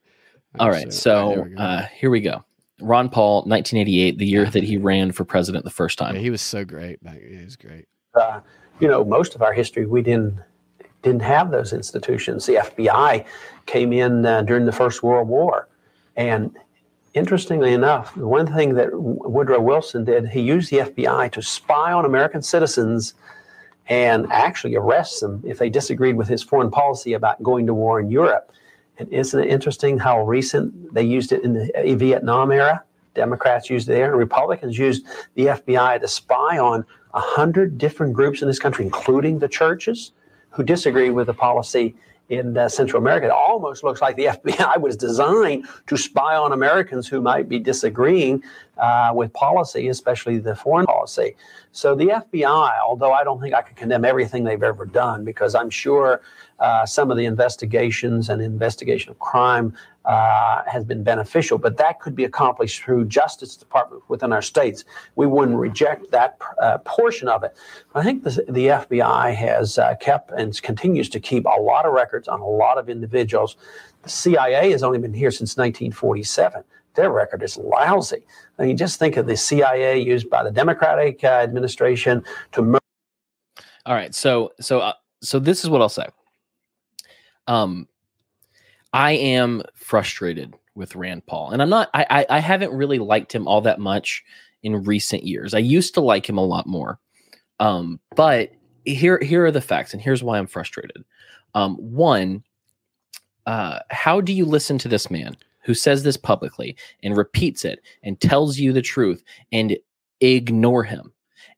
All right, there so we go. uh, here we go. Ron Paul, 1988, the year Yeah. that he ran for president the first Yeah, time. he was so great back. He was great. uh, you know, most of our history, we didn't didn't have those institutions. The FBI came in uh, during the First World War, and interestingly enough, one thing that Woodrow Wilson did, he used the FBI to spy on American citizens and actually arrest them if they disagreed with his foreign policy about going to war in Europe. And isn't it interesting how recent they used it in the Vietnam era? Democrats used it there, and Republicans used the FBI to spy on a hundred different groups in this country, including the churches, who disagree with the policy in uh, Central America. It almost looks like the *laughs* FBI was designed to spy on Americans who might be disagreeing uh, with policy, especially the foreign policy. So the FBI, although I don't think I can condemn everything they've ever done, because I'm sure uh, some of the investigations and investigation of crime uh, has been beneficial, but that could be accomplished through Justice Department within our states. We wouldn't reject that uh, portion of it. I think the, the FBI has uh, kept and continues to keep a lot of records on a lot of individuals. The CIA has only been here since 1947. Their record is lousy. I mean, just think of the CIA used by the Democratic uh, administration to murder. All right, so so uh, so this is what I'll say. Um, I am frustrated with Rand Paul, and I'm not. I, I I haven't really liked him all that much in recent years. I used to like him a lot more, um, but here here are the facts, and here's why I'm frustrated. Um, one, uh, how do you listen to this man who says this publicly and repeats it and tells you the truth and ignore him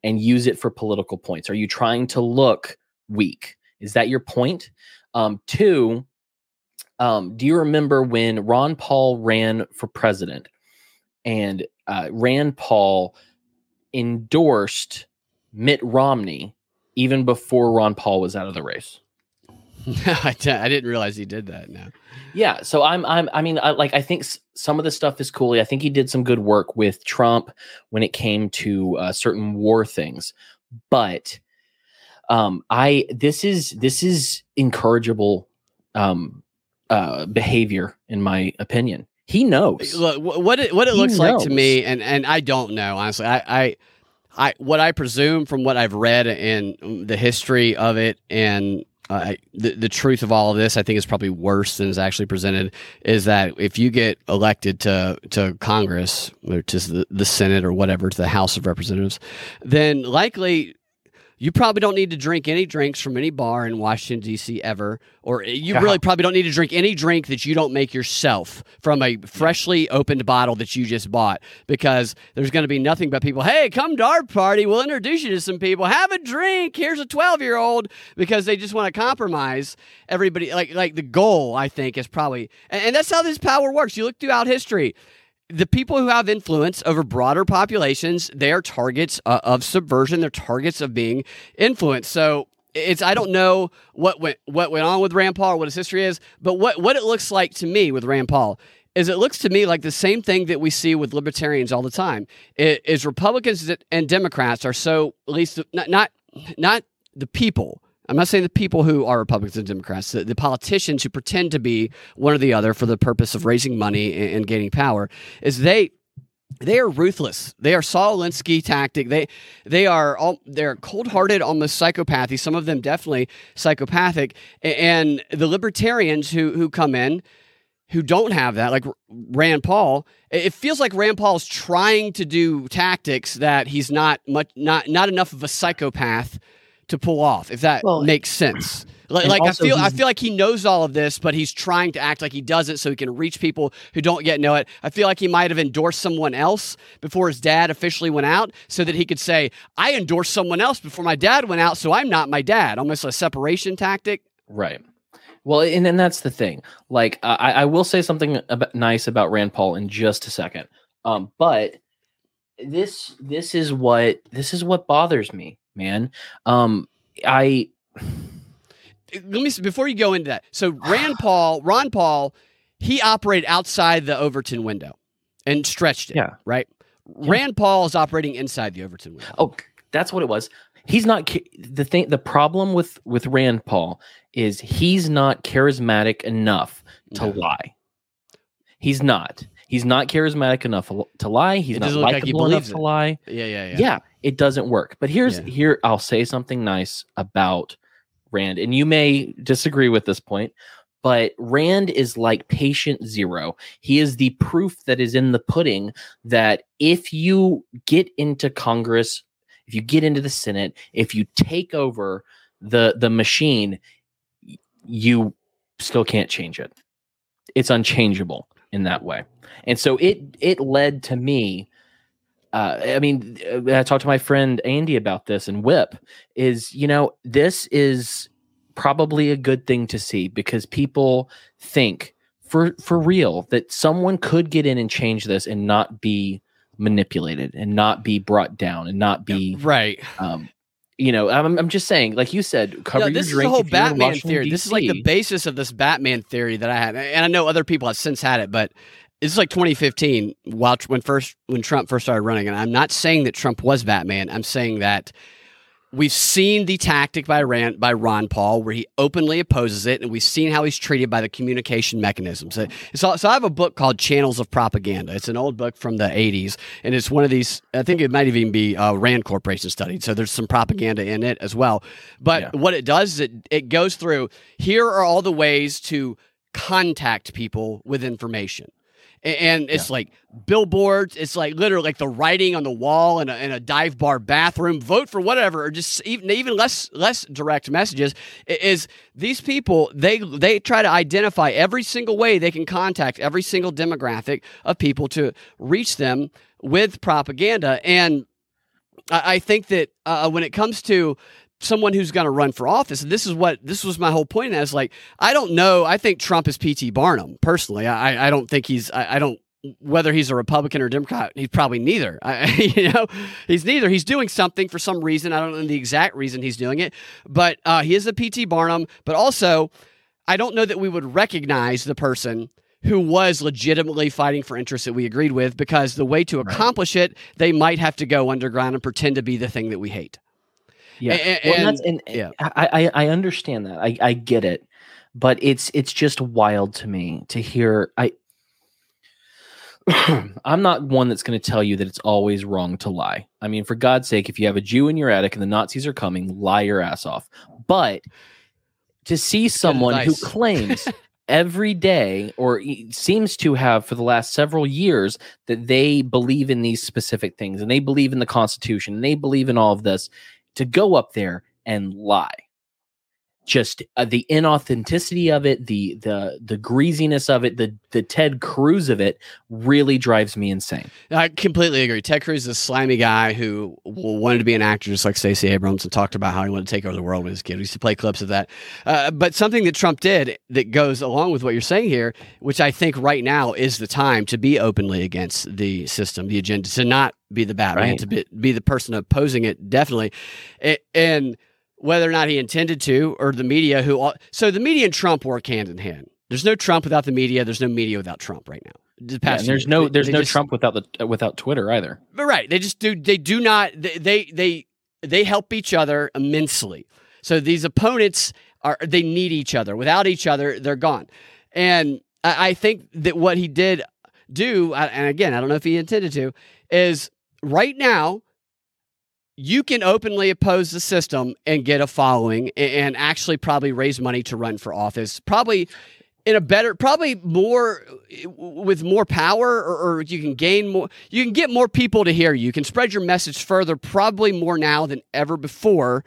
and use it for political points? Are you trying to look weak? Is that your point? Um, two, um, do you remember when Ron Paul ran for president and uh, Rand Paul endorsed Mitt Romney even before Ron Paul was out of the race? *laughs* I, d- I didn't realize he did that. Now, Yeah, so I'm I'm I mean I, like I think s- some of the stuff is cool. I think he did some good work with Trump when it came to uh, certain war things, but um I this is this is incorrigible um uh behavior in my opinion. He knows. look what it, what it He looks like to me, and and I don't know honestly. I, I I what I presume from what I've read and the history of it and. Uh, the the truth of all of this, I think, is probably worse than is actually presented. Is that if you get elected to to Congress or to the, the Senate or whatever, to the House of Representatives, then likely you probably don't need to drink any drinks from any bar in Washington D.C. ever, or eh, you Yeah. really probably don't need to drink any drink that you don't make yourself from a freshly opened bottle that you just bought, because there's going to be nothing but people. Hey, come to our party. We'll introduce you to some people. Have a drink. Here's a 12 year old because they just want to compromise everybody. Like like the goal, I think, is probably, and, and that's how this power works. You look throughout history the people who have influence over broader populations, they are targets uh, of subversion. They're targets of being influenced. So it's I don't know what went what went on with Rand Paul or what his history is, but what what it looks like to me with Rand Paul is it looks to me like the same thing that we see with libertarians all the time. It is Republicans and Democrats are so at least not not not the people. I'm not saying the people who are Republicans and Democrats, the, the politicians who pretend to be one or the other for the purpose of raising money and, and gaining power, is they they are ruthless. They are Saul Alinsky tactic. They they are all they're cold hearted, almost psychopathy. Some of them definitely psychopathic. And the libertarians who who come in, who don't have that, like Rand Paul, it feels like Rand Paul is trying to do tactics that he's not much not not enough of a psychopath to pull off. If that Well, makes sense. Like, like I feel, I feel like he knows all of this, but he's trying to act like he doesn't, so he can reach people who don't yet know it. I feel like he might have endorsed someone else before his dad officially went out, so that he could say, "I endorsed someone else before my dad went out, so I'm not my dad." Almost a separation tactic. Right. Well, and, and that's the thing. Like, I, I will say something about, nice about Rand Paul in just a second. Um, but this this is what this is what bothers me, man. Um, I Let me before you go into that. So Rand *sighs* Paul, Ron Paul, he operated outside the Overton window and stretched it. Yeah. Right. Rand Paul is operating inside the Overton window. oh, that's what it was. He's not the thing. The problem with with Rand Paul is he's not charismatic enough to No. lie. He's not. He's not charismatic enough to lie. He's not doesn't like he likable enough believes to lie. Yeah, yeah, yeah. yeah. it doesn't work. But here's Yeah. here I'll say something nice about Rand, and you may disagree with this point, but Rand is like patient zero. He is the proof that is in the pudding that if you get into Congress, if you get into the Senate, if you take over the the machine, you still can't change it. It's unchangeable in that way. And so it it led to me uh, I mean, I talked to my friend Andy about this, and Whip is, you know, this is probably a good thing to see because people think for for real that someone could get in and change this and not be manipulated and not be brought down and not be, Right. um, you know, I'm, I'm just saying, like you said, cover No, your this is the drink. whole if you're in Batman theory. This is like the basis of this Batman theory that I had, and I know other people have since had it, but it's like 2015, while when first when Trump first started running. And I'm not saying that Trump was Batman. I'm saying that we've seen the tactic by Rand, by Ron Paul, where he openly opposes it, and we've seen how he's treated by the communication mechanisms. So, so, so I have a book called Channels of Propaganda. It's an old book from the 80s, and it's one of these. I think it might even be uh, Rand Corporation studied. So there's some propaganda in it as well. But Yeah. what it does is it it goes through. Here are all the ways to contact people with information. And it's like billboards. It's like literally like the writing on the wall in a, in a dive bar bathroom. Vote for whatever, or just even even less less direct messages. Is these people they they try to identify every single way they can contact every single demographic of people to reach them with propaganda. And I, I think that uh, when it comes to someone who's going to run for office, and this is what this was my whole point. As like, I don't know. I think Trump is P.T. Barnum personally. I I don't think he's. I, I don't whether he's a Republican or Democrat. He's probably neither. I, *laughs* you know, he's neither. He's doing something for some reason. I don't know the exact reason he's doing it, but uh, he is a P.T. Barnum. But also, I don't know that we would recognize the person who was legitimately fighting for interests that we agreed with because the way to Right. accomplish it, they might have to go underground and pretend to be the thing that we hate. Yeah, A- a- well, and- that's, and yeah. I, I I understand that. I I get it, but it's it's just wild to me to hear. I *clears throat* I'm not one that's going to tell you that it's always wrong to lie. I mean, for God's sake, if you have a Jew in your attic and the Nazis are coming, lie your ass off. But to see someone who claims *laughs* every day or seems to have for the last several years that they believe in these specific things and they believe in the constitution and they believe in all of this to go up there and lie just uh, the inauthenticity of it, the the the greasiness of it, the the Ted Cruz of it really drives me insane. I completely agree. Ted Cruz is a slimy guy who wanted to be an actor, just like Stacey Abrams, and talked about how he wanted to take over the world when he was a kid. We used to play clips of that. Uh, but something that Trump did that goes along with what you're saying here, which I think right now is the time to be openly against the system, the agenda, to not be the bad right. man, to be, be the person opposing it, definitely, and, and whether or not he intended to, or the media who. So the media and Trump work hand in hand. There's no Trump without the media. There's no media without Trump right now. The yeah, there's no there's they no just, Trump without the without Twitter either. But right, they just do they do not they they they, they help each other immensely. So these opponents are they need each other. Without each other, they're gone. And I, I think that what he did do, and again, I don't know if he intended to, is right now you can openly oppose the system and get a following and actually probably raise money to run for office. Probably in a better, probably more with more power, or, or, you can gain more. You can get more people to hear you. You can spread your message further, probably more now than ever before,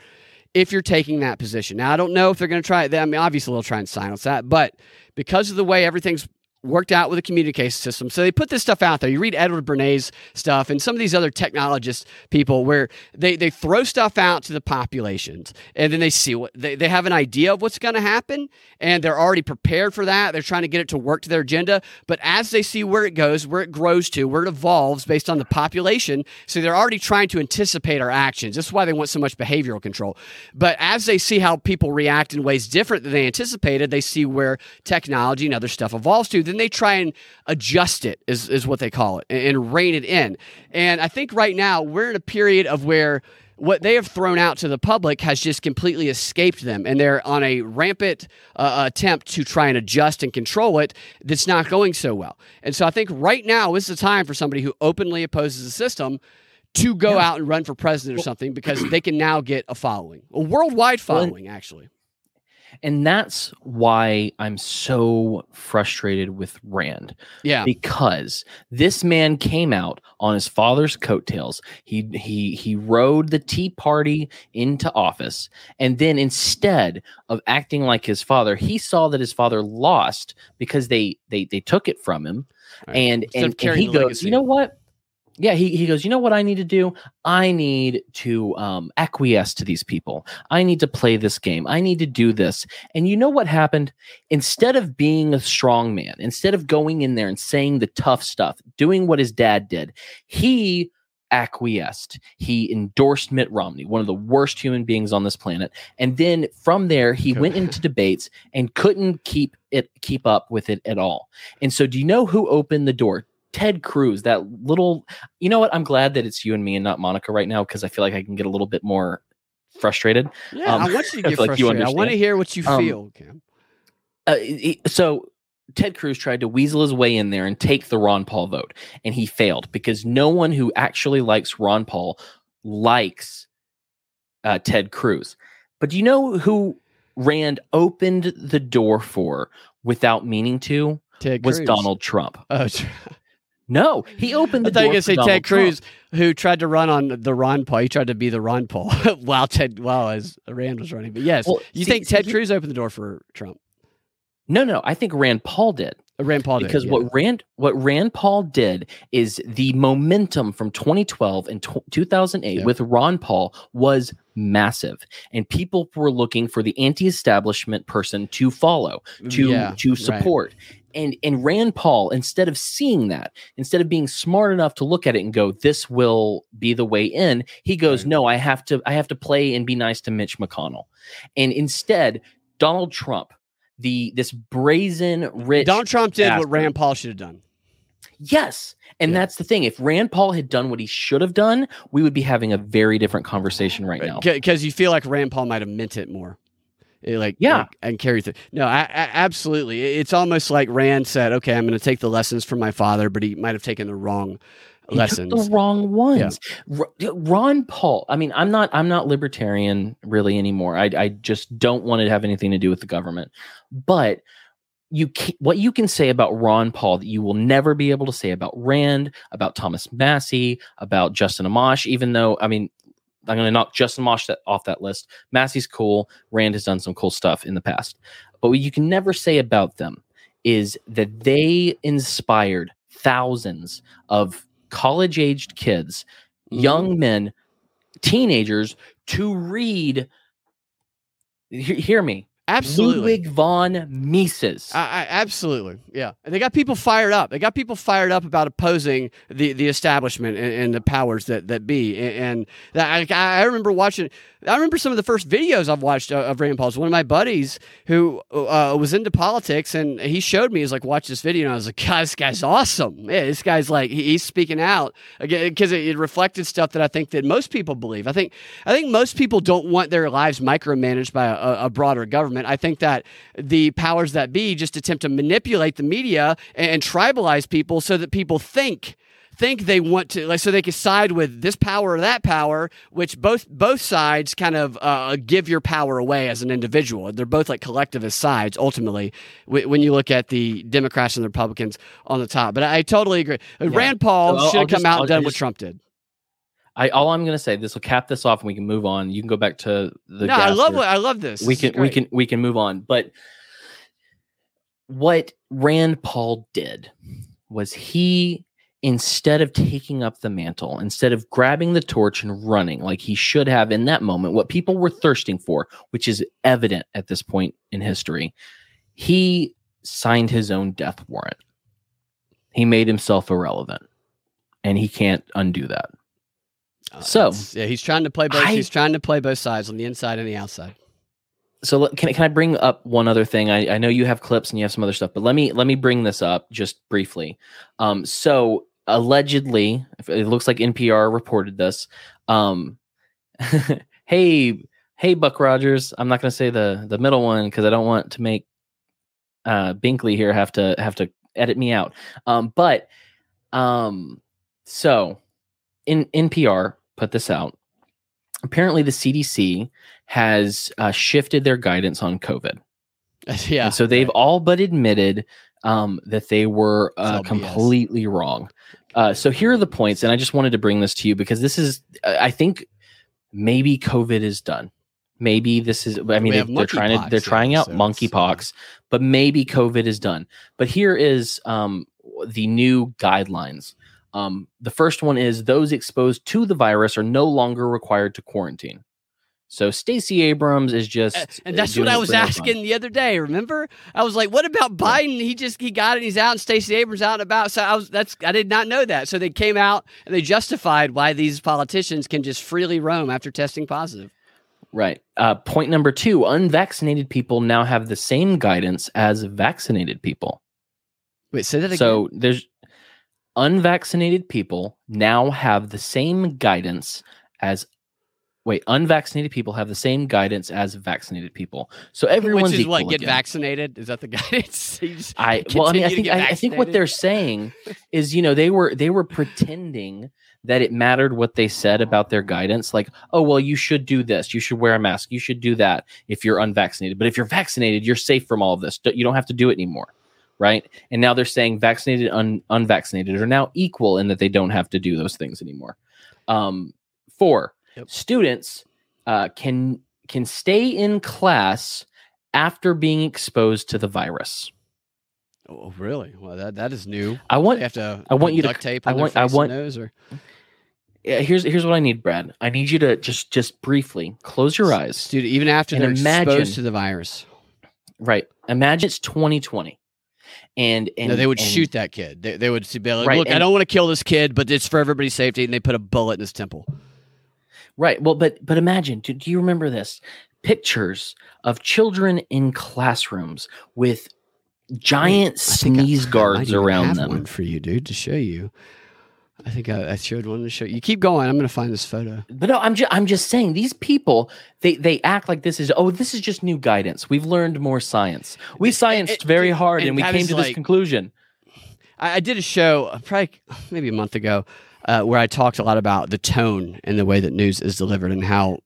if you're taking that position. Now, I don't know if they're going to try. I mean, obviously they'll try and silence that, but because of the way everything's worked out with a communication system. So they put this stuff out there. You read Edward Bernays stuff and some of these other technologist people where they, they throw stuff out to the populations and then they see what they, they have an idea of what's going to happen and they're already prepared for that. They're trying to get it to work to their agenda. But as they see where it goes, where it grows to, where it evolves based on the population, so they're already trying to anticipate our actions. That's why they want so much behavioral control. But as they see how people react in ways different than they anticipated, they see where technology and other stuff evolves to then they try and adjust it, is, is what they call it, and, and rein it in. And I think right now we're in a period of where what they have thrown out to the public has just completely escaped them and they're on a rampant uh, attempt to try and adjust and control it that's not going so well and so i think right now is the time for somebody who openly opposes the system to go yeah. out and run for president or something because they can now get a following a worldwide following actually and that's why I'm so frustrated with Rand. Yeah. Because this man came out on his father's coattails. He he he rode the Tea Party into office. And then instead of acting like his father, he saw that his father lost because they they they took it from him. Right. And and, and he goes, legacy. you know what? Yeah, he, he goes, you know what I need to do? I need to um, acquiesce to these people. I need to play this game. I need to do this. And you know what happened? Instead of being a strong man, instead of going in there and saying the tough stuff, doing what his dad did, he acquiesced. He endorsed Mitt Romney, one of the worst human beings on this planet. And then from there, he went into debates and couldn't keep it keep up with it at all. And so, do you know who opened the door? Ted Cruz, that little, you know what? I'm glad that it's you and me and not Monica right now because I feel like I can get a little bit more frustrated. Yeah, um, I want you to *laughs* get frustrated. Like I want to hear what you um, feel. Um, uh, so Ted Cruz tried to weasel his way in there and take the Ron Paul vote, and he failed because no one who actually likes Ron Paul likes uh, Ted Cruz. But do you know who Rand opened the door for without meaning to? Ted was Cruz. Donald Trump. Oh, *laughs* no, he opened the I thought you were going to say Ted Cruz, who tried to run on the Ron Paul. He tried to be the Ron Paul *laughs* while Ted, while as Rand was running. But yes, well, you see, think Ted see, Cruz opened the door for Trump? No, no, I think Rand Paul did. Rand Paul because did, yeah. what Rand what Rand Paul did is the momentum from 2012 and t- 2008 with Ron Paul was massive, and people were looking for the anti-establishment person to follow, to yeah, to support. Right and and Rand Paul, instead of seeing that, instead of being smart enough to look at it and go, "This will be the way in," he goes, "No, I have to, I have to play and be nice to Mitch McConnell," and instead, Donald Trump, the this brazen rich, Donald Trump did what Rand Paul should have done. Yes. And yeah. that's the thing. If Rand Paul had done what he should have done, we would be having a very different conversation right uh, now. Because you feel like Rand Paul might have meant it more. Eh, like yeah. like, and carry through. No I, I, absolutely. It's almost like rand said okay i'm going to take the lessons from my father but he might have taken the wrong he lessons the wrong ones. Yeah. ron paul i mean i'm not i'm not libertarian really anymore. I, I just don't want to have anything to do with the government. But you can, what you can say about Ron Paul that you will never be able to say about Rand, about Thomas Massie, about Justin Amash, even though I mean I'm going to knock Justin Amash that, off that list. Massie's cool. Rand has done some cool stuff in the past. But what you can never say about them is that they inspired thousands of college aged kids, Mhm. young men, teenagers to read. He- hear me. Absolutely. Ludwig von Mises. I, I, absolutely, yeah. And they got people fired up. They got people fired up about opposing the, the establishment and, and the powers that, that be. And, and that, I, I remember watching. I remember some of the first videos I've watched of, of Rand Paul's. One of my buddies who uh, was into politics, and he showed me. He's like, "Watch this video," and I was like, "God, this guy's awesome. Yeah, this guy's like, he, he's speaking out again because it, it reflected stuff that I think that most people believe. I think I think most people don't want their lives micromanaged by a, a broader government. I think that the powers that be just attempt to manipulate the media and, and tribalize people so that people think think they want to like so they can side with this power or that power which both both sides kind of uh, give your power away as an individual. They're both like collectivist sides ultimately w- when you look at the democrats and the republicans on the top. But i, I totally agree. Uh, rand paul should have come just- out I'll- and done I'll what trump did I all I'm gonna say. This will cap this off, and we can move on. You can go back to the. no i love what i love this we This can we can we can move on but what rand paul did was he instead of taking up the mantle instead of grabbing the torch and running like he should have in that moment what people were thirsting for which is evident at this point in history he signed his own death warrant he made himself irrelevant and he can't undo that Uh, So, yeah he's trying to play both I- he's trying to play both sides on the inside and the outside so can, I- can I bring up one other thing? I, I know you have clips and you have some other stuff, but let me let me bring this up just briefly. Um, so allegedly, it looks like NPR reported this. Um, *laughs* hey, hey, Buck Rogers. I'm not going to say the the middle one because I don't want to make uh, Binkley here have to have to edit me out. Um, but um, so in NPR put this out. Apparently, the CDC has uh, shifted their guidance on COVID. *laughs* yeah And so they've all but admitted um, that they were uh, BS. completely wrong. Uh, so here are the points, and I just wanted to bring this to you because this is, I think, maybe COVID is done. Maybe this is. I mean, they, they're trying to they're trying out so monkeypox, but maybe COVID is done. But here is um, the new guidelines. Um, the first one is those exposed to the virus are no longer required to quarantine. So Stacey Abrams is just, Uh, and that's what I was for no fun. asking the other day. Remember, I was like, "What about Biden? He just he got it. He's out, and Stacey Abrams out and about." So I was that's I did not know that. So they came out and they justified why these politicians can just freely roam after testing positive. Right. Uh, point number two unvaccinated people now have the same guidance as vaccinated people. Wait, say that again. So there's unvaccinated people now have the same guidance as. Wait, unvaccinated people have the same guidance as vaccinated people. So everyone's which is what get again. vaccinated. Is that the *laughs* guidance? I well, I mean, I think I, I think what they're saying *laughs* is, you know, they were they were pretending that it mattered what they said about their guidance, like, oh well, you should do this, you should wear a mask, you should do that if you're unvaccinated, but if you're vaccinated, you're safe from all of this. You don't have to do it anymore, right? And now they're saying vaccinated, un, unvaccinated are now equal in that they don't have to do those things anymore. Um, four, Yep. students uh, can can stay in class after being exposed to the virus. Oh, really? Well, that that is new. I They want have to. I want you to- tape I want- I want- nose, or yeah, here's here's what I need, Brad. I need you to just just briefly close your eyes. dude. Even after And they're imagine- exposed to the virus, Right. Imagine it's 2020. And and no, they would and- shoot that kid. They, they would be like, Right, "Look, I don't want to kill this kid, but it's for everybody's safety," and they put a bullet in his temple. Right. Well, but but imagine, do, do you remember this? Pictures of children in classrooms with giant I think I- sneeze I might guards even around have them. One for you, dude, to show you. I think I, I showed one to show you. Keep going. I'm going to find this photo. But no, I'm just I'm just saying these people they they act like this is oh this is just new guidance. We've learned more science. We It- scienced it- very hard and and we came to this conclusion. I, I did a show uh, probably maybe a month ago uh, where I talked a lot about the tone and the way that news is delivered and how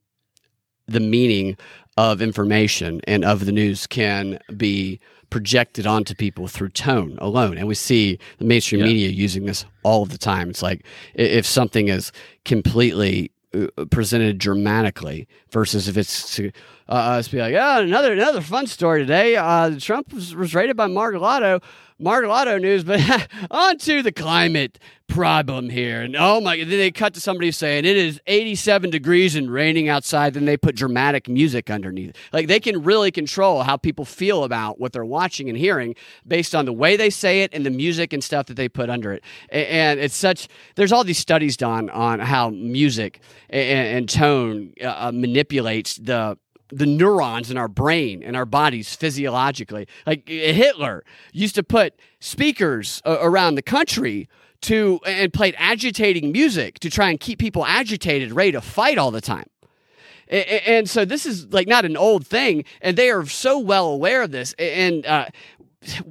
the meaning of information and of the news can be projected onto people through tone alone. And we see the mainstream Yeah. media using this all of the time. It's like if something is completely uh, presented dramatically versus if it's to uh, us be like, yeah, another another fun story today. Uh, Trump was, was rated by Mar-a-Lago. Mar-a-Lago news, but *laughs* on to the climate problem here. And oh my, then they cut to somebody saying it is 87 degrees and raining outside. Then they put dramatic music underneath. Like they can really control how people feel about what they're watching and hearing based on the way they say it and the music and stuff that they put under it. And it's such, there's all these studies done on how music and, and tone uh, manipulates the the neurons in our brain and our bodies physiologically. Like Hitler used to put speakers uh, around the country to and played agitating music to try and keep people agitated, ready to fight all the time. And, so this is like not an old thing, and they are so well aware of this. And uh,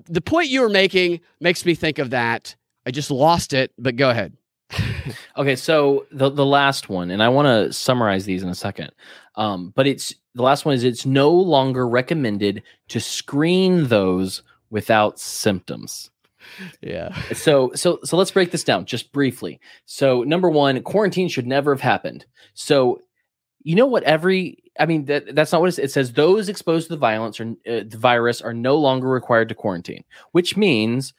the point you were making makes me think of that. I just lost it, but go ahead. *laughs* okay, so the the last one, and I want to summarize these in a second. Um, but it's the last one is it's no longer recommended to screen those without symptoms. Yeah. *laughs* So so so let's break this down just briefly. So number 1, quarantine should never have happened. So you know what every I mean that that's not what it says those exposed to the violence or uh, the virus are no longer required to quarantine, which means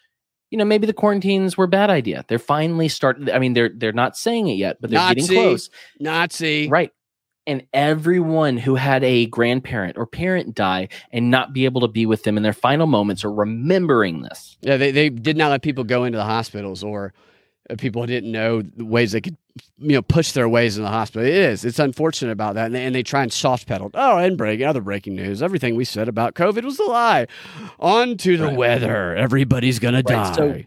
you know maybe the quarantines were a bad idea. They're finally starting I mean they're they're not saying it yet, but they're Nazi, getting close. Nazi. Right and everyone who had a grandparent or parent die and not be able to be with them in their final moments are remembering this. Yeah, they, they did not let people go into the hospitals or uh, people didn't know the ways they could, you know, push their ways in the hospital. It is. It's unfortunate about that. And they, and they try and soft pedal. Oh, and break other breaking news. Everything we said about COVID was a lie. On to the right. weather. Everybody's going right. to die. So,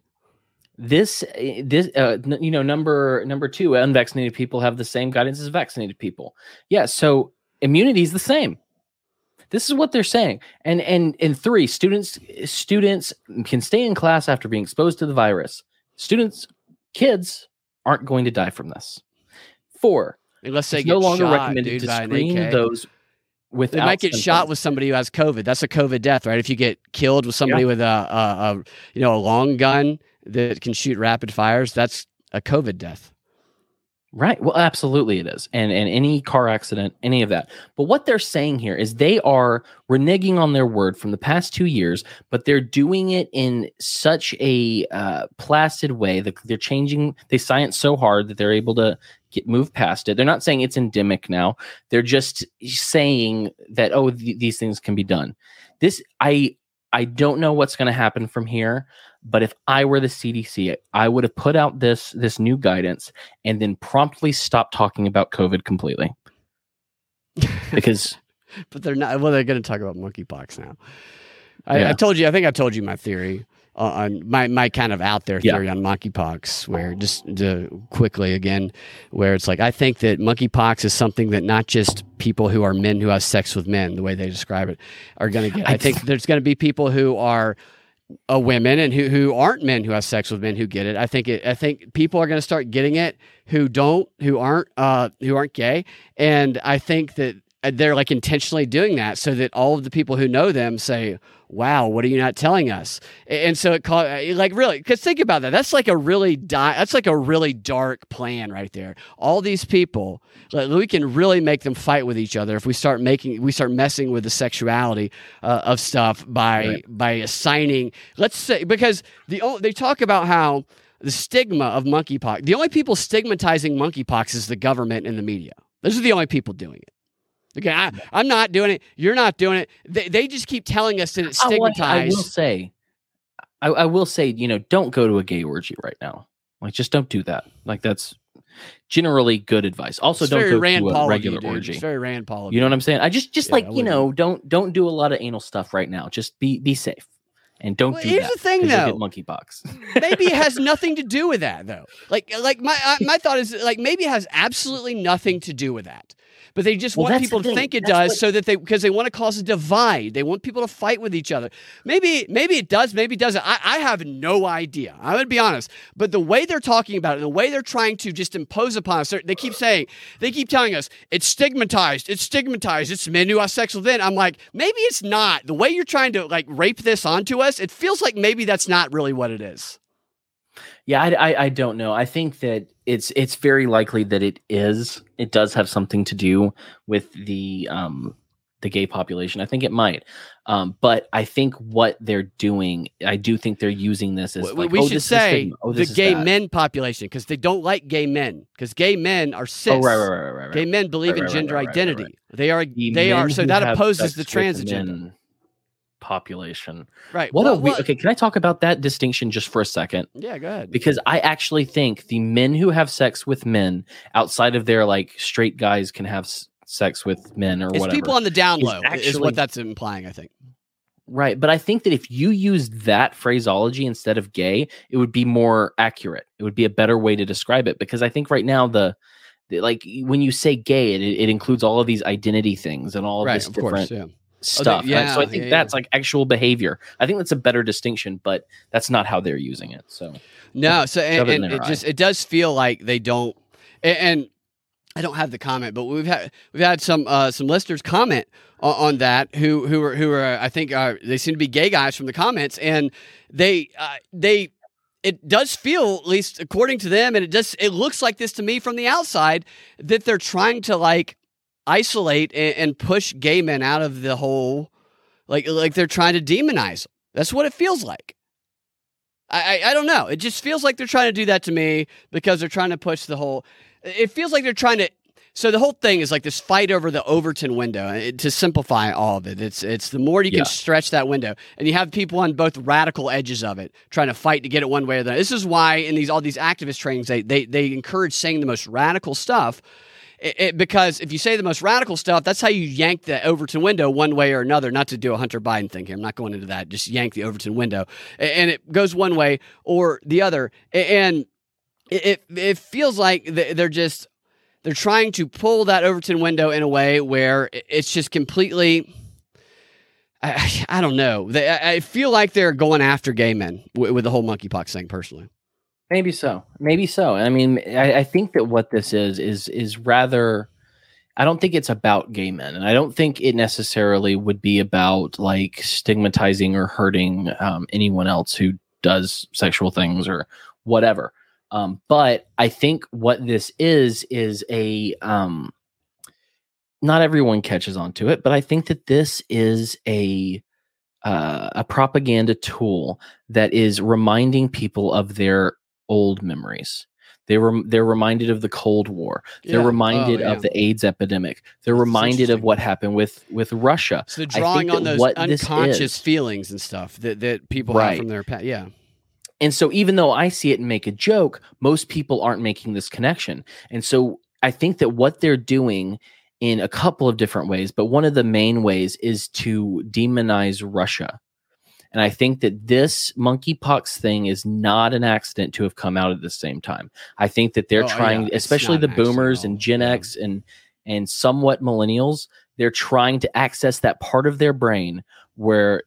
this eh, this uh, you know number number two unvaccinated people have the same guidance as vaccinated people yeah so immunity is the same this is what they're saying and and and three students students can stay in class after being exposed to the virus students kids aren't going to die from this four unless they no longer shot, recommended dude, to screen those with they might get symptoms. shot with somebody who has COVID. That's a COVID death, right? If you get killed with somebody yeah. with a, a, a, you know a long gun that can shoot rapid fires, that's a COVID death. Right. Well, absolutely it is. And and any car accident, any of that. But what they're saying here is they are reneging on their word from the past 2 years, but they're doing it in such a uh, placid way that they're changing they science so hard that they're able to get move past it. They're not saying it's endemic now. They're just saying that oh th- these things can be done. This I I don't know what's going to happen from here. But if I were the CDC, I would have put out this this new guidance and then promptly stopped talking about COVID completely. Because *laughs* but they're not well, they're gonna talk about monkeypox now. I, yeah. I told you, I think I told you my theory uh, on my my kind of out there theory yeah. on monkeypox, where just to quickly again, where it's like I think that monkeypox is something that not just people who are men who have sex with men, the way they describe it, are going to get. I, I think there's going to be people who are uh, women and who, who aren't men who have sex with men who get it. I think it, I think people are going to start getting it who don't who aren't uh, who aren't gay, and I think that they're like intentionally doing that so that all of the people who know them say, "Wow, what are you not telling us?" And so it called uh, like really because think about that. That's like a really di- That's like a really dark plan right there. All these people, like, we can really make them fight with each other if we start making we start messing with the sexuality uh, of stuff by right. by assigning. Let's say because the they talk about how the stigma of monkeypox. The only people stigmatizing monkeypox is the government and the media. Those are the only people doing it. Okay, I, am not doing it. You're not doing it. They, they just keep telling us that it's stigmatized. I, I will say, I, I, will say, you know, don't go to a gay orgy right now. Like, just don't do that. Like, that's generally good advice. Also, it's don't go Rand to a Paul regular you, orgy. It's very Rand Paul. You know what I'm saying? I just, just yeah, like you know, don't don't do a lot of anal stuff right now. Just be be safe. And don't well, do here's that. the thing, though. Monkeypox. maybe it has *laughs* nothing to do with that, though. Like, like my my thought is like maybe it has absolutely nothing to do with that but they just well, want people to think it that's does what... so that they because they want to cause a divide. They want people to fight with each other. Maybe maybe it does, maybe it doesn't. I, I have no idea. I'm gonna be honest. But the way they're talking about it, the way they're trying to just impose upon us, they keep saying, they keep telling us it's stigmatized, it's stigmatized, it's men who have sex with men. I'm like, maybe it's not. The way you're trying to like rape this onto us, it feels like maybe that's not really what it is. Yeah, I, I, I don't know. I think that it's it's very likely that it is. It does have something to do with the um the gay population. I think it might. Um, but I think what they're doing, I do think they're using this as We- like, we oh, should say oh, the gay bad. men population because they don't like gay men because gay men are cis. Oh, right, right, right, right, right. Gay men believe Right, in right, gender identity. They are. The they are. So that opposes the sex with trans agenda. men population. Right. What well, a we- well, okay. Can I talk about that distinction just for a second? Yeah. Go ahead. because I actually think the men who have sex with men outside of their like straight guys can have s- sex with men or It's whatever. people on the down is low is actually- what that's implying. I think. right, but I think that if you use that phraseology instead of gay, it would be more accurate. It would be a better way to describe it because I think right now the, the like when you say gay, it, it includes all of these identity things and all of right. this Of different course. Yeah. Stuff. And yeah, so I think yeah, that's like actual behavior. I think that's a better distinction, but that's not how they're using it. So No, so and, it and it eye. just it does feel like they don't and, and I don't have the comment, but we've had we've had some uh, some listeners comment on, on that who who are who are I think are they seem to be gay guys from the comments and they uh, they it does feel at least according to them and it does it looks like this to me from the outside that they're trying to like isolate and, and push gay men out of the whole like like they're trying to demonize them. That's what it feels like. I, I I don't know. It just feels like they're trying to do that to me because they're trying to push the whole. It feels like they're trying to. So the whole thing is like this fight over the Overton window. It, to simplify all of it, it's it's the more you Yeah. can stretch that window, and you have people on both radical edges of it trying to fight to get it one way or the other. This is why in these all these activist trainings they they they encourage saying the most radical stuff. It, it- because if you say the most radical stuff, that's how you yank the Overton window one way or another. Not to do a Hunter Biden thing here. I'm not going into that. Just yank the Overton window, and it goes one way or the other. And it it, feels like they're just they're trying to pull that Overton window in a way where it's just completely. I, I don't know. They, I I feel like they're going after gay men with, with the whole monkeypox thing. Personally, Maybe so. Maybe so. I mean, I, I think that what this is is is rather. I don't think it's about gay men, and I don't think it necessarily would be about like stigmatizing or hurting um, anyone else who does sexual things or whatever. Um, but I think what this is is a. Um, not everyone catches on to it, but I think that this is a uh, a propaganda tool that is reminding people of their old memories. They were they're reminded of the Cold War. They're Yeah. Oh, reminded Oh, yeah. of the AIDS epidemic. They're That's reminded of what happened with with Russia. So they're I think drawing on those unconscious feelings and stuff that, that people have from their past. Yeah. And so even though I see it and make a joke, most people aren't making this connection. And so I think that what they're doing in a couple of different ways, but one of the main ways is to demonize Russia. And I think that this monkeypox thing is not an accident to have come out at the same time. I think that they're Oh, trying, yeah, especially the an accident at boomers and Gen Yeah. X and and somewhat millennials, they're trying to access that part of their brain where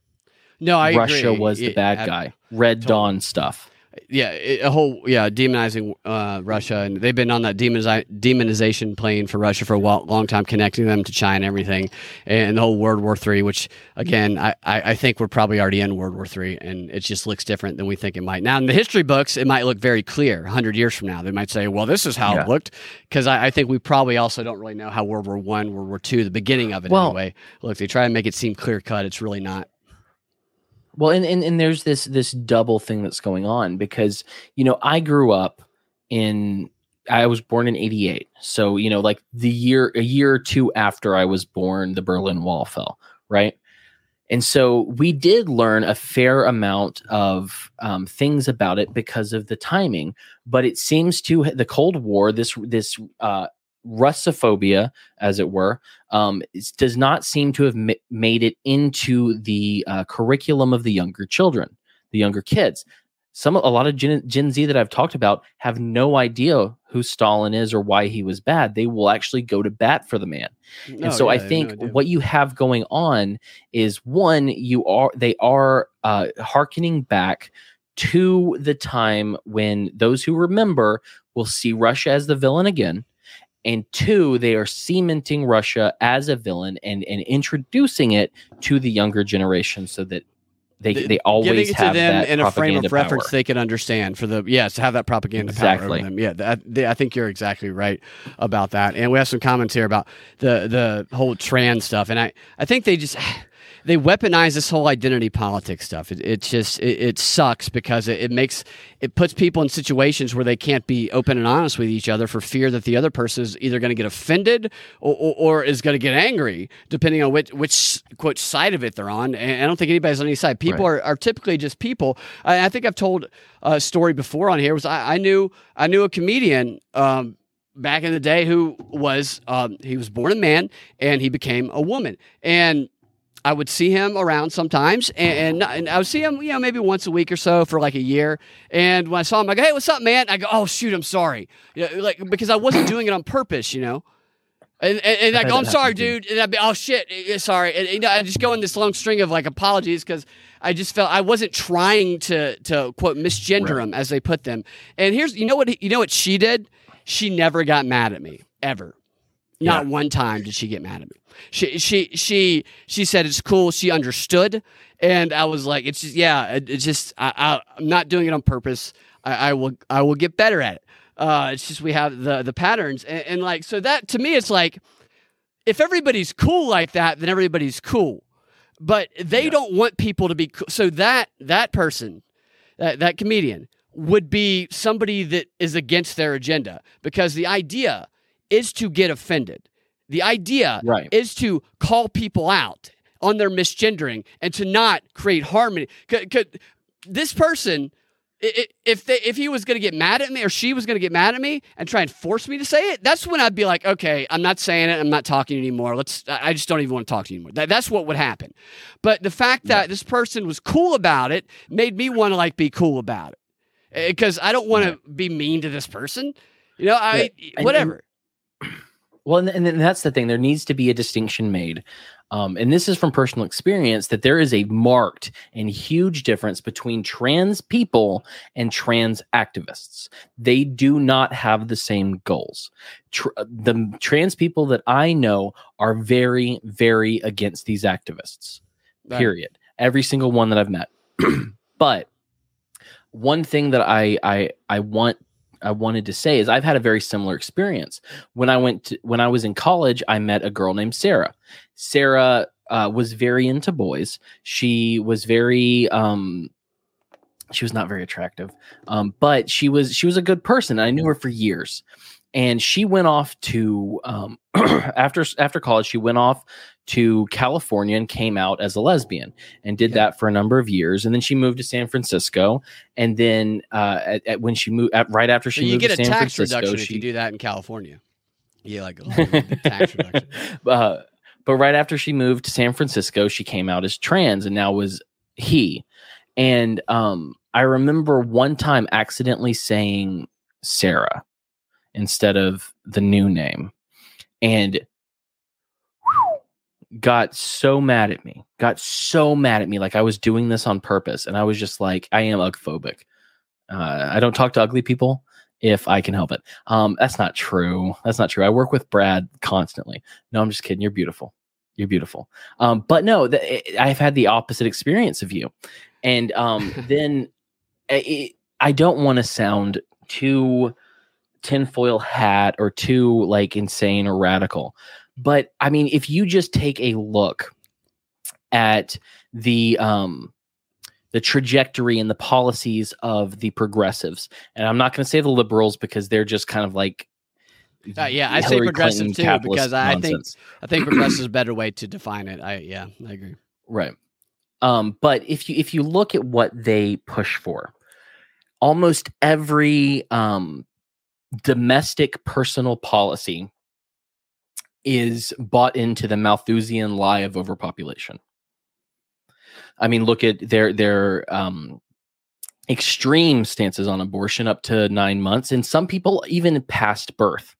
No, I Russia agree. was the bad guy, Red totally. Dawn stuff. Yeah, it- a whole yeah demonizing uh, Russia, and they've been on that demonizi- demonization plane for Russia for a while, long time, connecting them to China and everything, and the whole World War Three. Which again, I, I, I think we're probably already in World War Three, and it just looks different than we think it might. Now, in the history books, it might look very clear. hundred years from now, they might say, "Well, this is how Yeah. it looked," because I, I think we probably also don't really know how World War One, World War Two, the beginning of it Well- anyway. Look, they try to make it seem clear cut. It's really not. Well, and, and and there's this this double thing that's going on because you know I grew up in I was born in '88, so you know like the year a year or two after I was born, the Berlin Wall fell, right? And so we did learn a fair amount of um, things about it because of the timing, but it seems to the Cold War, this this uh, Russophobia, as it were, um, does not seem to have ma- made it into the uh, curriculum of the younger children, the younger kids. Some a lot of Gen, Gen Z that I've talked about have no idea who Stalin is or why he was bad. They will actually go to bat for the man. No, and so yeah, I have no think what you have going on is one, you are they are uh, hearkening back to the time when those who remember will see Russia as the villain again. And two, they are cementing Russia as a villain and, and introducing it to the younger generation so that they th- they always it to have them that in a frame of reference power. they can understand for the yes have that propaganda Exactly. power over them. Yeah, that, they, I think you're exactly right about that. And we have some comments here about the the whole trans stuff, and I I think they just. They weaponize this whole identity politics stuff. It, it just it, it sucks because it, it makes it puts people in situations where they can't be open and honest with each other for fear that the other person is either going to get offended or, or, or is going to get angry, depending on which which quote side of it they're on. And I don't think anybody's on any side. People Right. are, are typically just people. I, I think I've told a story before on here. Was I, I knew I knew a comedian. Um, Back in the day, who was um, he was born a man and he became a woman, and I would see him around sometimes, and, and, and I would see him, you know, maybe once a week or so for like a year. And when I saw him, I go, "Hey, what's up, man?" I go, "Oh, shoot, I'm sorry," you know, like because I wasn't doing it on purpose, you know. And, and, and I go, I'm sorry, dude. And I'd be, oh shit, sorry. And, you know, I just go in this long string of like apologies because I just felt I wasn't trying to to quote misgender Right. them as they put them. And here's, you know what, you know what she did? She never got mad at me ever. Not one time did she get mad at me. She she she she said it's cool. She understood, and I was like, it's just yeah, it, it's just I, I'm not doing it on purpose. I, I will I will get better at it. Uh, it's just we have the the patterns, and, and like so that to me, it's like if everybody's cool like that, then everybody's cool. But they Yeah. don't want people to be cool. So that that person, that that comedian, would be somebody that is against their agenda because the idea is to get offended. The idea Right. is to call people out on their misgendering and to not create harmony. Could, could this person, if they, if he was going to get mad at me or she was going to get mad at me and try and force me to say it, that's when I'd be like, okay, I'm not saying it. I'm not talking anymore. Let's. I just don't even want to talk to you anymore. That, that's what would happen. But the fact that this person was cool about it made me want to like be cool about it eh, because I don't want to be mean to this person. You know, I and- whatever. Well, and, and then that's the thing. There needs to be a distinction made. Um, and this is from personal experience that there is a marked and huge difference between trans people and trans activists. They do not have the same goals. Tr- the trans people that I know are very, very against these activists. Right. Period. Every single one that I've met. *clears throat* but one thing that I I I want I wanted to say is I've had a very similar experience. When I went to, when I was in college, I met a girl named Sarah. Sarah uh, was very into boys. She was very um she was not very attractive. Um but she was she was a good person. I knew her for years. And she went off to um *clears throat* after after college she went off to California and came out as a lesbian and did that for a number of years. And then she moved to San Francisco. And then uh, at, at- when she moved, at, right after she So you get a San tax Francisco, reduction if she, you do that in California. Yeah, like a little bit of tax reduction. uh, but right after she moved to San Francisco, she came out as trans and now was he. And um, I remember one time accidentally saying Sarah instead of the new name, and got so mad at me. Got so mad at me, like I was doing this on purpose, and I was just like, I am ugphobic. Uh, I don't talk to ugly people if I can help it. Um, that's not true. That's not true. I work with Brad constantly. No, I'm just kidding. You're beautiful. You're beautiful. Um, but no, th- I've had the opposite experience of you, and um, *laughs* then I, I don't want to sound too tinfoil hat or too like insane or radical, but I mean, if you just take a look at the um the trajectory and the policies of the progressives and i'm not going to say the liberals because they're just kind of like Uh, yeah, I say progressive Clinton too, because I think- I think progressive is a better way to define it. I yeah, I agree. right um but if you if you look at what they push for almost every um domestic personal policy is bought into the malthusian lie of overpopulation. I mean look at their their um extreme stances on abortion up to nine months and some people even past birth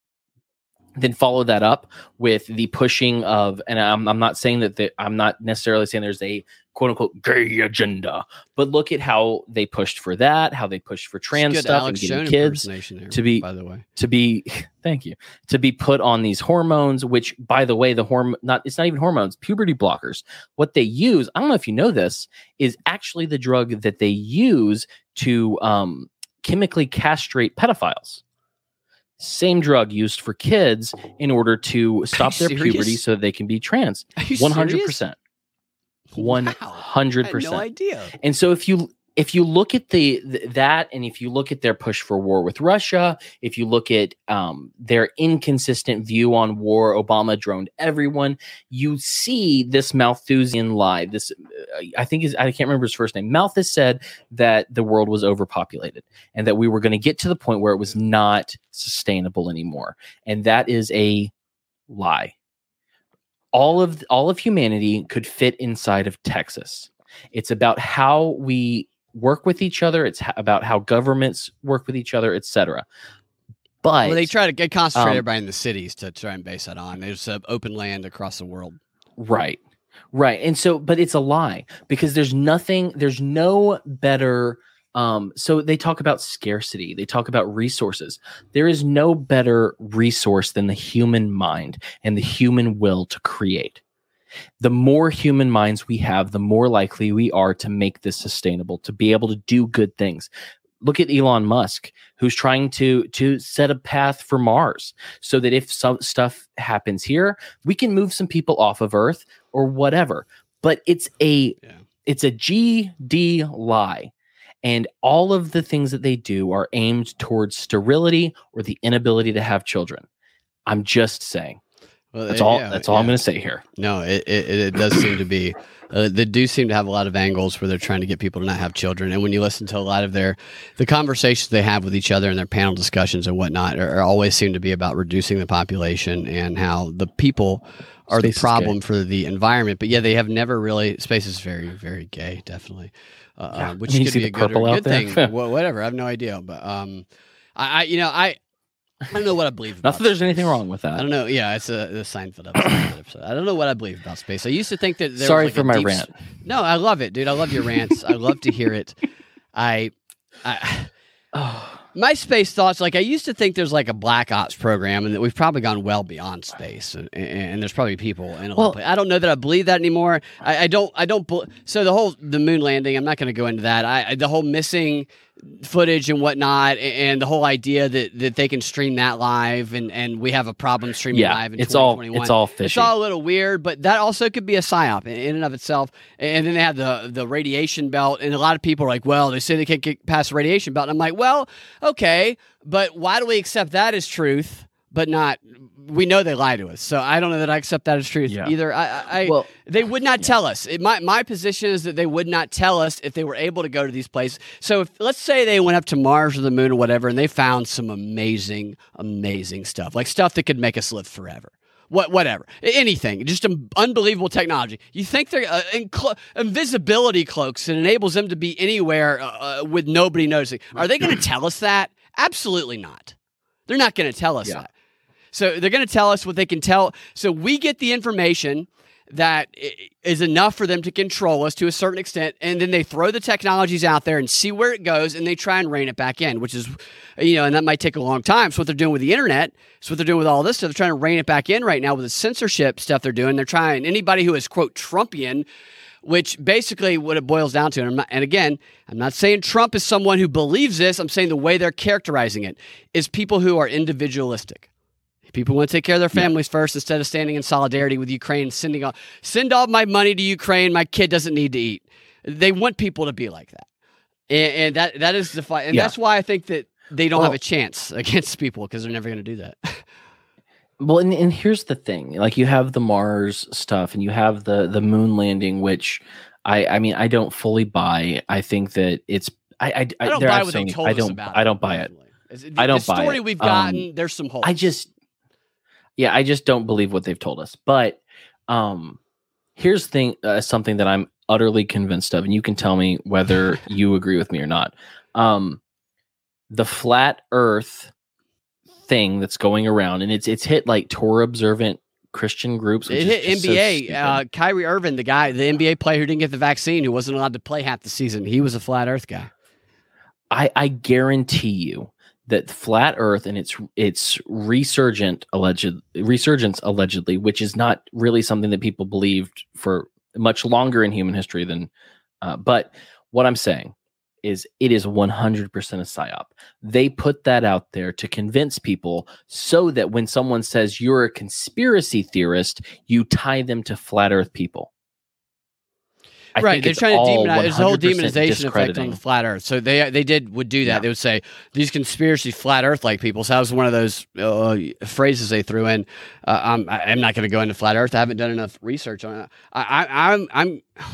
then follow that up with the pushing of and I'm, I'm not saying that the, i'm not necessarily saying there's a quote unquote gay agenda but look at how they pushed for that how they pushed for trans stuff Alex and getting kids there, to be- by the way. to be *laughs* thank you to be put on these hormones which by the way the hormone not it's not even hormones puberty blockers what they use i don't know if you know this is actually the drug that they use to um, chemically castrate pedophiles same drug used for kids in order to stop their serious? puberty so they can be trans 100% serious? 100% I had no idea. and so if you if you look at the th- that and if you look at their push for war with Russia, if you look at um, their inconsistent view on war, Obama droned everyone. You see this Malthusian lie. This uh, I think is I can't remember his first name. Malthus said that the world was overpopulated and that we were going to get to the point where it was not sustainable anymore, and that is a lie. All of all of humanity could fit inside of Texas. It's about how we work with each other. It's ha- about how governments work with each other, etc. But Well, they try to get concentrate um, everybody in the cities to try and base that on. There's uh, open land across the world. right, right, and so, but it's a lie because there's nothing. There's no better. Um, so they talk about scarcity. They talk about resources. There is no better resource than the human mind and the human will to create. the more human minds we have, the more likely we are to make this sustainable, to be able to do good things. Look at Elon Musk, who's trying to to set a path for Mars, so that if some stuff happens here, we can move some people off of Earth or whatever. But it's a Yeah. it's a GD lie. And all of the things that they do are aimed towards sterility or the inability to have children. I'm just saying. Well, That's uh, all. yeah, that's all I'm going to say here. No, it, it, it does seem to be. Uh, they do seem to have a lot of angles where they're trying to get people to not have children. And when you listen to a lot of their the conversations they have with each other and their panel discussions and whatnot, are, are always seem to be about reducing the population and how the people are Space the problem for the environment. But yeah, they have never really. Space is very, very gay, definitely. Uh, Yeah. which I mean, could be a good, or good thing. Whatever. I have no idea. But um, I, I you know, I. I don't know what I believe. Not that there's space. anything wrong with that. I don't know. Yeah, it's a, the Seinfeld episode. episode. I don't know what I believe about space. I used to think that. There Sorry like for a my rant. s- No, I love it, dude. I love your rants. I love to hear it. *sighs* I, I, Oh, my space thoughts. Like I used to think there's like a black ops program, and that we've probably gone well beyond space, and, and, and there's probably people in a lot Well- of places. I don't know that I believe that anymore. I, I don't. I don't. So the whole the moon landing. I'm not going to go into that. I I- the whole missing footage and whatnot, a- and the whole idea that that they can stream that live, and and we have a problem streaming yeah, live in it's all it's all It's all a little weird, but that also could be a psyop in, in and of itself. And then they have the the radiation belt, and a lot of people are like, "Well, they say they can't get past the radiation belt." And I'm like, "Well, okay, but why do we accept that as truth, but not? We know they lie to us, so I don't know that I accept that as truth Yeah. either. I, I, I well, they would not tell us. It, my my position is that they would not tell us if they were able to go to these places. So if let's say they went up to Mars or the moon or whatever, and they found some amazing, amazing stuff, like stuff that could make us live forever. What, whatever, anything, just unbelievable technology. You think they're uh, invisibility cloaks that enables them to be anywhere uh, uh, with nobody noticing? Are they going to tell us that? Absolutely not. They're not going to tell us Yeah. that. So they're going to tell us what they can tell. So we get the information that is enough for them to control us to a certain extent, and then they throw the technologies out there and see where it goes, and they try and rein it back in, which is, you know, and that might take a long time. So what they're doing with the internet, it's what they're doing with all this stuff. They're trying to rein it back in right now with the censorship stuff they're doing. They're trying anybody who is quote Trumpian. Which basically what it boils down to, and, not, and again, I'm not saying Trump is someone who believes this. I'm saying the way they're characterizing it is people who are individualistic. People want to take care of their families first instead of standing in solidarity with Ukraine sending all send all my money to Ukraine. My kid doesn't need to eat. They want people to be like that, and, and that that is the fight, and Yeah. that's why I think that they don't have a chance *laughs* against people because they're never going to do that. well, and, and here's the thing: like you have the Mars stuff, and you have the the moon landing, which I I mean I don't fully buy. I think that it's I I, I don't buy what they told I us don't about. I don't buy it. I don't the buy story it. we've Um, gotten. there's some holes. I just yeah, I just don't believe what they've told us. But um here's thing uh, something that I'm utterly convinced of and you can tell me whether *laughs* you agree with me or not. Um the flat earth thing that's going around, and it's it's hit like Torah observant Christian groups. Which It hit so NBA. stupid. uh, Kyrie Irving, the guy, the NBA player who didn't get the vaccine, who wasn't allowed to play half the season, he was a flat Earth guy. I, I guarantee you that flat Earth and its its resurgent alleged resurgence allegedly, which is not really something that people believed for much longer in human history than. Uh, but what I'm saying is, it is 100% a psyop. They put that out there to convince people so that when someone says you're a conspiracy theorist, you tie them to flat Earth people. I right, they're trying to demonize. There's a whole demonization effect on the flat Earth. So they they did would do that. Yeah. They would say these conspiracy flat Earth like people. So that was one of those uh, phrases they threw in. Uh, I'm I'm not going to go into flat Earth. I haven't done enough research on it. I, I I'm I'm. *sighs*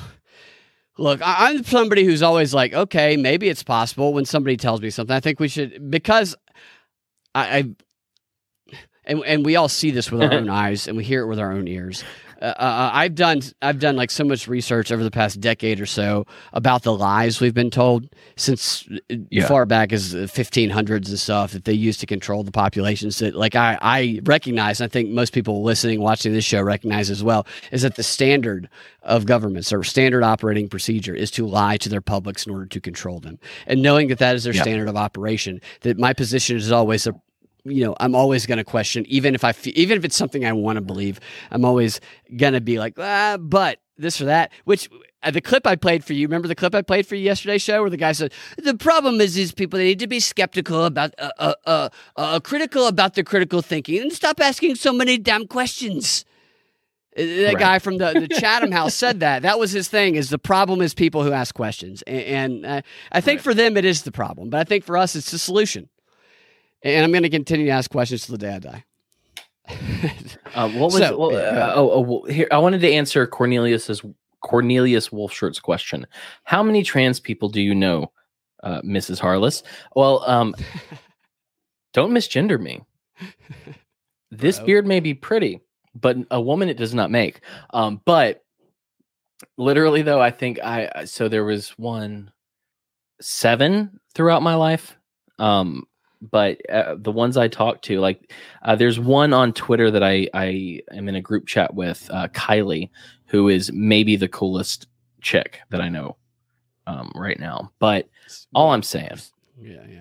Look, I- I'm somebody who's always like, okay, maybe it's possible when somebody tells me something. I think we should because I, I and and we all see this with our *laughs* own eyes and we hear it with our own ears. Uh, uh, I've done I've done like so much research over the past decade or so about the lies we've been told since uh, Yeah. far back as the 1500s and stuff that they used to control the populations. That like I I recognize, and I think most people listening watching this show recognize as well, is that the standard of governments or standard operating procedure is to lie to their publics in order to control them. And knowing that that is their Yeah. standard of operation, that my position is always a you know, I'm always going to question, even if I, fe- even if it's something I want to believe, I'm always going to be like, ah, but this or that. Which uh, the clip I played for you, remember the clip I played for you yesterday show, where the guy said, the problem is these people they need to be skeptical about, uh, uh, uh, uh, critical about their critical thinking, and stop asking so many damn questions. Uh, That Right. guy from the, the *laughs* Chatham House said that. That was his thing. Is the problem is people who ask questions, and, and uh, I think Right. for them it is the problem, but I think for us it's the solution. And I'm going to continue to ask questions till the day I die. Uh, what was So, well, uh, oh, oh well, here I wanted to answer Cornelius's Cornelius Wolfshirt's question. How many trans people do you know, uh, Mrs. Harless? Well, um, *laughs* don't misgender me. This Bro. beard may be pretty, but a woman it does not make. Um, but literally though, I think I I- so there was one seven throughout my life. Um, but uh, the ones I talked to, like, uh, there's one on Twitter that I I am in a group chat with, uh, Kylie, who is maybe the coolest chick that I know um, right now. But all I'm saying yeah, yeah.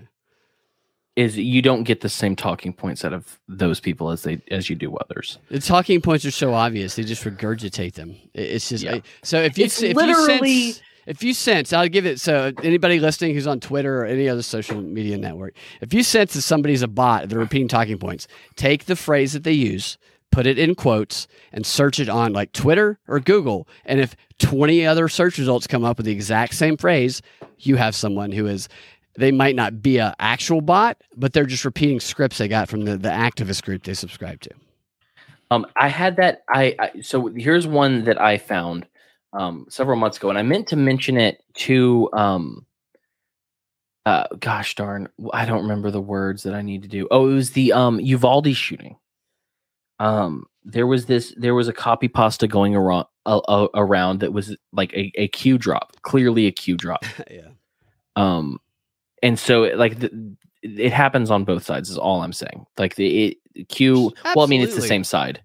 is you don't get the same talking points out of those people as they as you do others. The talking points are so obvious; they just regurgitate them. It's just Yeah. I- so. If you It's if literally- you sense, if you sense, I'll give it. So anybody listening who's on Twitter or any other social media network, if you sense that somebody's a bot, they're repeating talking points. Take the phrase that they use, put it in quotes, and search it on like Twitter or Google. And if twenty other search results come up with the exact same phrase, you have someone who is. They might not be a actual bot, but they're just repeating scripts they got from the, the activist group they subscribe to. Um, I had that. I, I so here's one that I found um, several months ago, and I meant to mention it to. Um, uh, gosh darn, I don't remember the words that I need to do. Oh, it was the um Uvalde shooting. Um, there was this. There was a copy pasta going around uh, uh, around that was like a, a Q drop, clearly a Q drop. *laughs* yeah. Um, and so like the, it happens on both sides. Is all I'm saying. Like the it, Q. Well, I mean it's the same side,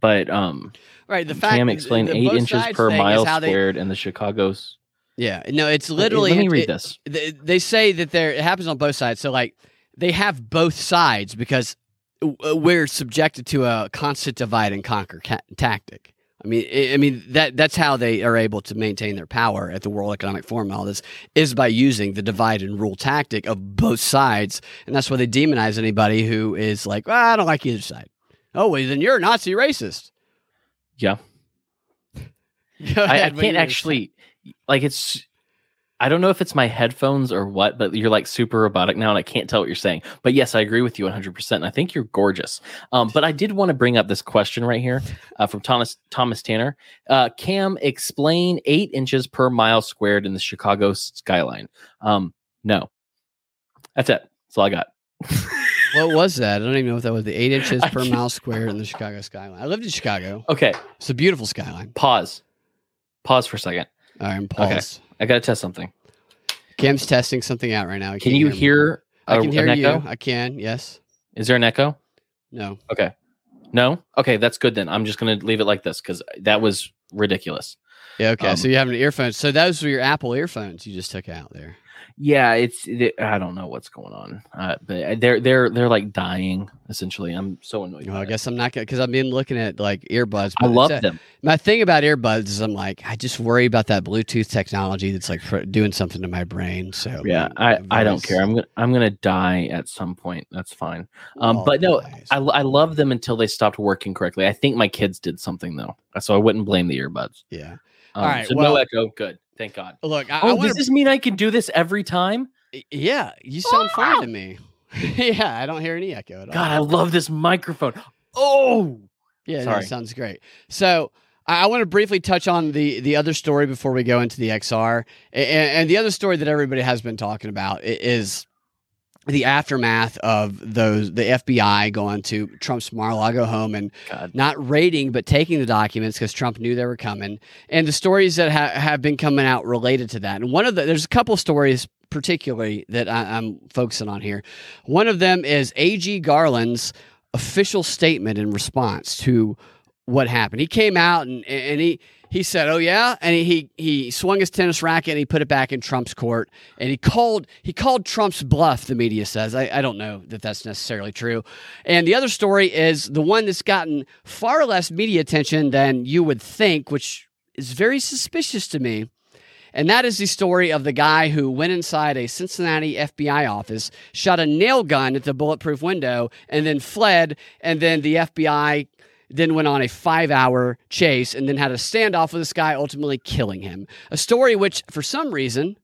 but um. Right. The fact Cam explained the eight inches per mile how they- squared in the Chicago's. yeah. No, it's Uh, literally. Let me read it- this. They, they say that there it happens on both sides. So like they have both sides because we're subjected to a constant divide and conquer ca- tactic. I mean, I I mean that that's how they are able to maintain their power at the World Economic Forum. and All this is by using the divide and rule tactic of both sides, and that's why they demonize anybody who is like, well, I don't like either side. Oh, well, then you're a Nazi racist. Yeah, *laughs* I, I ahead, what you can't actually like it's. I don't know if it's my headphones or what, but you're like super robotic now, and I can't tell what you're saying. But yes, I agree with you 100. percent And I think you're gorgeous. Um, but I did want to bring up this question right here uh, from Thomas Thomas Tanner. Uh, Cam, explain eight inches per mile squared in the Chicago skyline. Um, no, that's it. That's all I got. *laughs* What was that? I don't even know what that was. The eight inches *laughs* per mile square in the Chicago skyline. I lived in Chicago. Okay, It's a beautiful skyline. pause. Pause for a second. All right, I'm paused. I got to test something. Cam's testing something out right now. I Can you hear? I a- can hear an you. echo? I can. Yes. Is there an echo? No. Okay. No? Okay, that's good then. I'm just going to leave it like this because that was ridiculous. Yeah. Okay. Um, so you have an earphones. So those were your Apple earphones you just took out there. Yeah, it's it, I don't know what's going on, uh, but they're they're they're like dying essentially. I'm so annoyed. Well, I it. guess I'm not gonna because I've been looking at like earbuds. I love a- them. My thing about earbuds is I'm like I just worry about that Bluetooth technology that's like doing something to my brain. So Yeah, I my I don't care. I'm gonna I'm gonna die at some point. That's fine. Um, Oh, but no, nice. I I love them until they stopped working correctly. I think my kids did something though, so I wouldn't blame the earbuds. yeah. Um, All right, so well- no echo. Good, thank God. Look, I, I Oh, wanna, does this mean I can do this every time? yeah, you ah! sound fine to me. *laughs* yeah, I don't hear any echo at all. God, I love this microphone. Oh, Yeah, no, Sorry. sounds great. So I, I want to briefly touch on the the other story before we go into the XR, and, and the other story that everybody has been talking about i- is the aftermath of those the FBI going to Trump's Mar-a-Lago home and God. not raiding but taking the documents because Trump knew they were coming, and the stories that ha- have been coming out related to that. And one of the there's a couple stories particularly that I, I'm focusing on here. One of them is A.G. Garland's official statement in response to what happened. He came out and and he he said, "Oh yeah," and he he swung his tennis racket and he put it back in Trump's court and he called he called Trump's bluff. The media says. I, I don't know that that's necessarily true. And the other story is the one that's gotten far less media attention than you would think, which is very suspicious to me. And that is the story of the guy who went inside a Cincinnati FBI office, shot a nail gun at the bulletproof window, and then fled. And then the FBI then went on a five hour chase and then had a standoff with this guy, ultimately killing him. A story which, for some reason,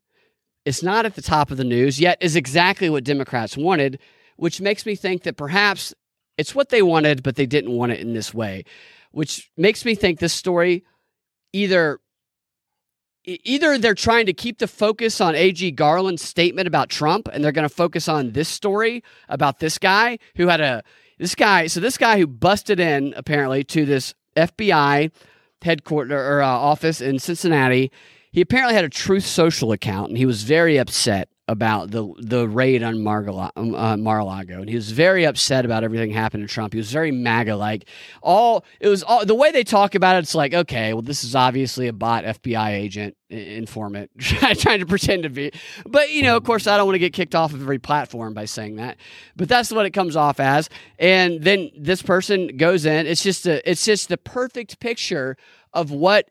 is not at the top of the news, yet is exactly what Democrats wanted, which makes me think that perhaps it's what they wanted, but they didn't want it in this way, which makes me think this story either either they're trying to keep the focus on AG Garland's statement about Trump and they're going to focus on this story about this guy who had a this guy so this guy who busted in apparently to this FBI headquarters or uh, office in Cincinnati he apparently had a Truth Social account and he was very upset about the the raid on Mar-a-Lago, um, uh, Mar-a-Lago and he was very upset about everything happening to Trump. He was very MAGA like. All it was all the way they talk about it. It's like okay, well this is obviously a bot FBI agent informant *laughs* trying to pretend to be. But you know, of course, I don't want to get kicked off of every platform by saying that. But that's what it comes off as. And then this person goes in. It's just a it's just the perfect picture of what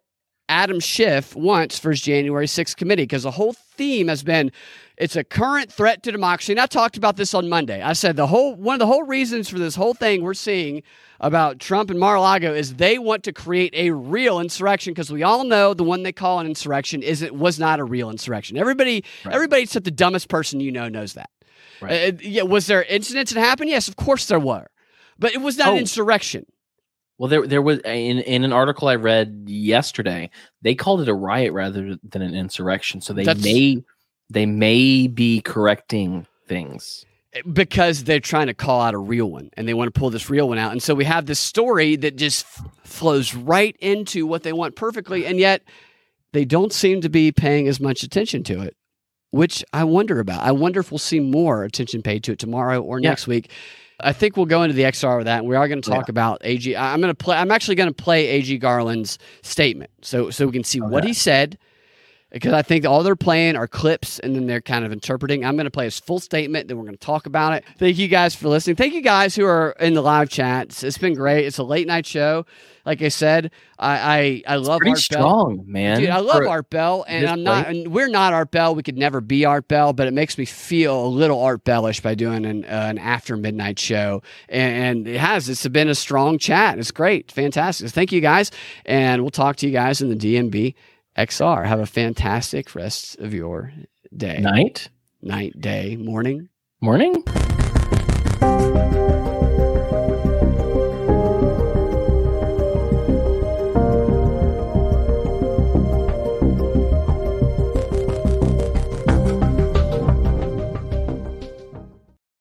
Adam Schiff wants for his January 6th committee because the whole theme has been it's a current threat to democracy. And I talked about this on Monday. I said the whole one of the whole reasons for this whole thing we're seeing about Trump and Mar-a-Lago is they want to create a real insurrection because we all know the one they call an insurrection is it was not a real insurrection. Everybody, Right. everybody except the dumbest person you know knows that. Right. Uh, yeah, was there incidents that happened? Yes, of course there were, but it was not an Oh. insurrection. Well, there there was in in an article I read yesterday. They called it a riot rather than an insurrection. So they That's- may they may be correcting things. Eh, because they're trying to call out a real one and they want to pull this real one out. And so we have this story that just f- flows right into what they want perfectly. And yet they don't seem to be paying as much attention to it, which I wonder about. I wonder if we'll see more attention paid to it tomorrow or Yeah. next week. I think we'll go into the XR with that. And we are going to talk about AG. I'm going to play, I'm actually going to play AG Garland's statement so, so we can see oh, what he said because I think all they're playing are clips and then they're kind of interpreting. I'm going to play his full statement, then we're going to talk about it. Thank you guys for listening. Thank you guys who are in the live chat. It's, been great. It's a late night show. Like I said, I I, I love Art Bell. strong, man. Dude, I love For- Art Bell, and I'm not. And we're not Art Bell. We could never be Art Bell, but it makes me feel a little Art Bellish by doing an, uh, an after midnight show. And, and it has. It's been a strong chat. It's great, fantastic. Thank you guys, and we'll talk to you guys in the DNB XR. Have a fantastic rest of your day, night, night, day, morning. morning.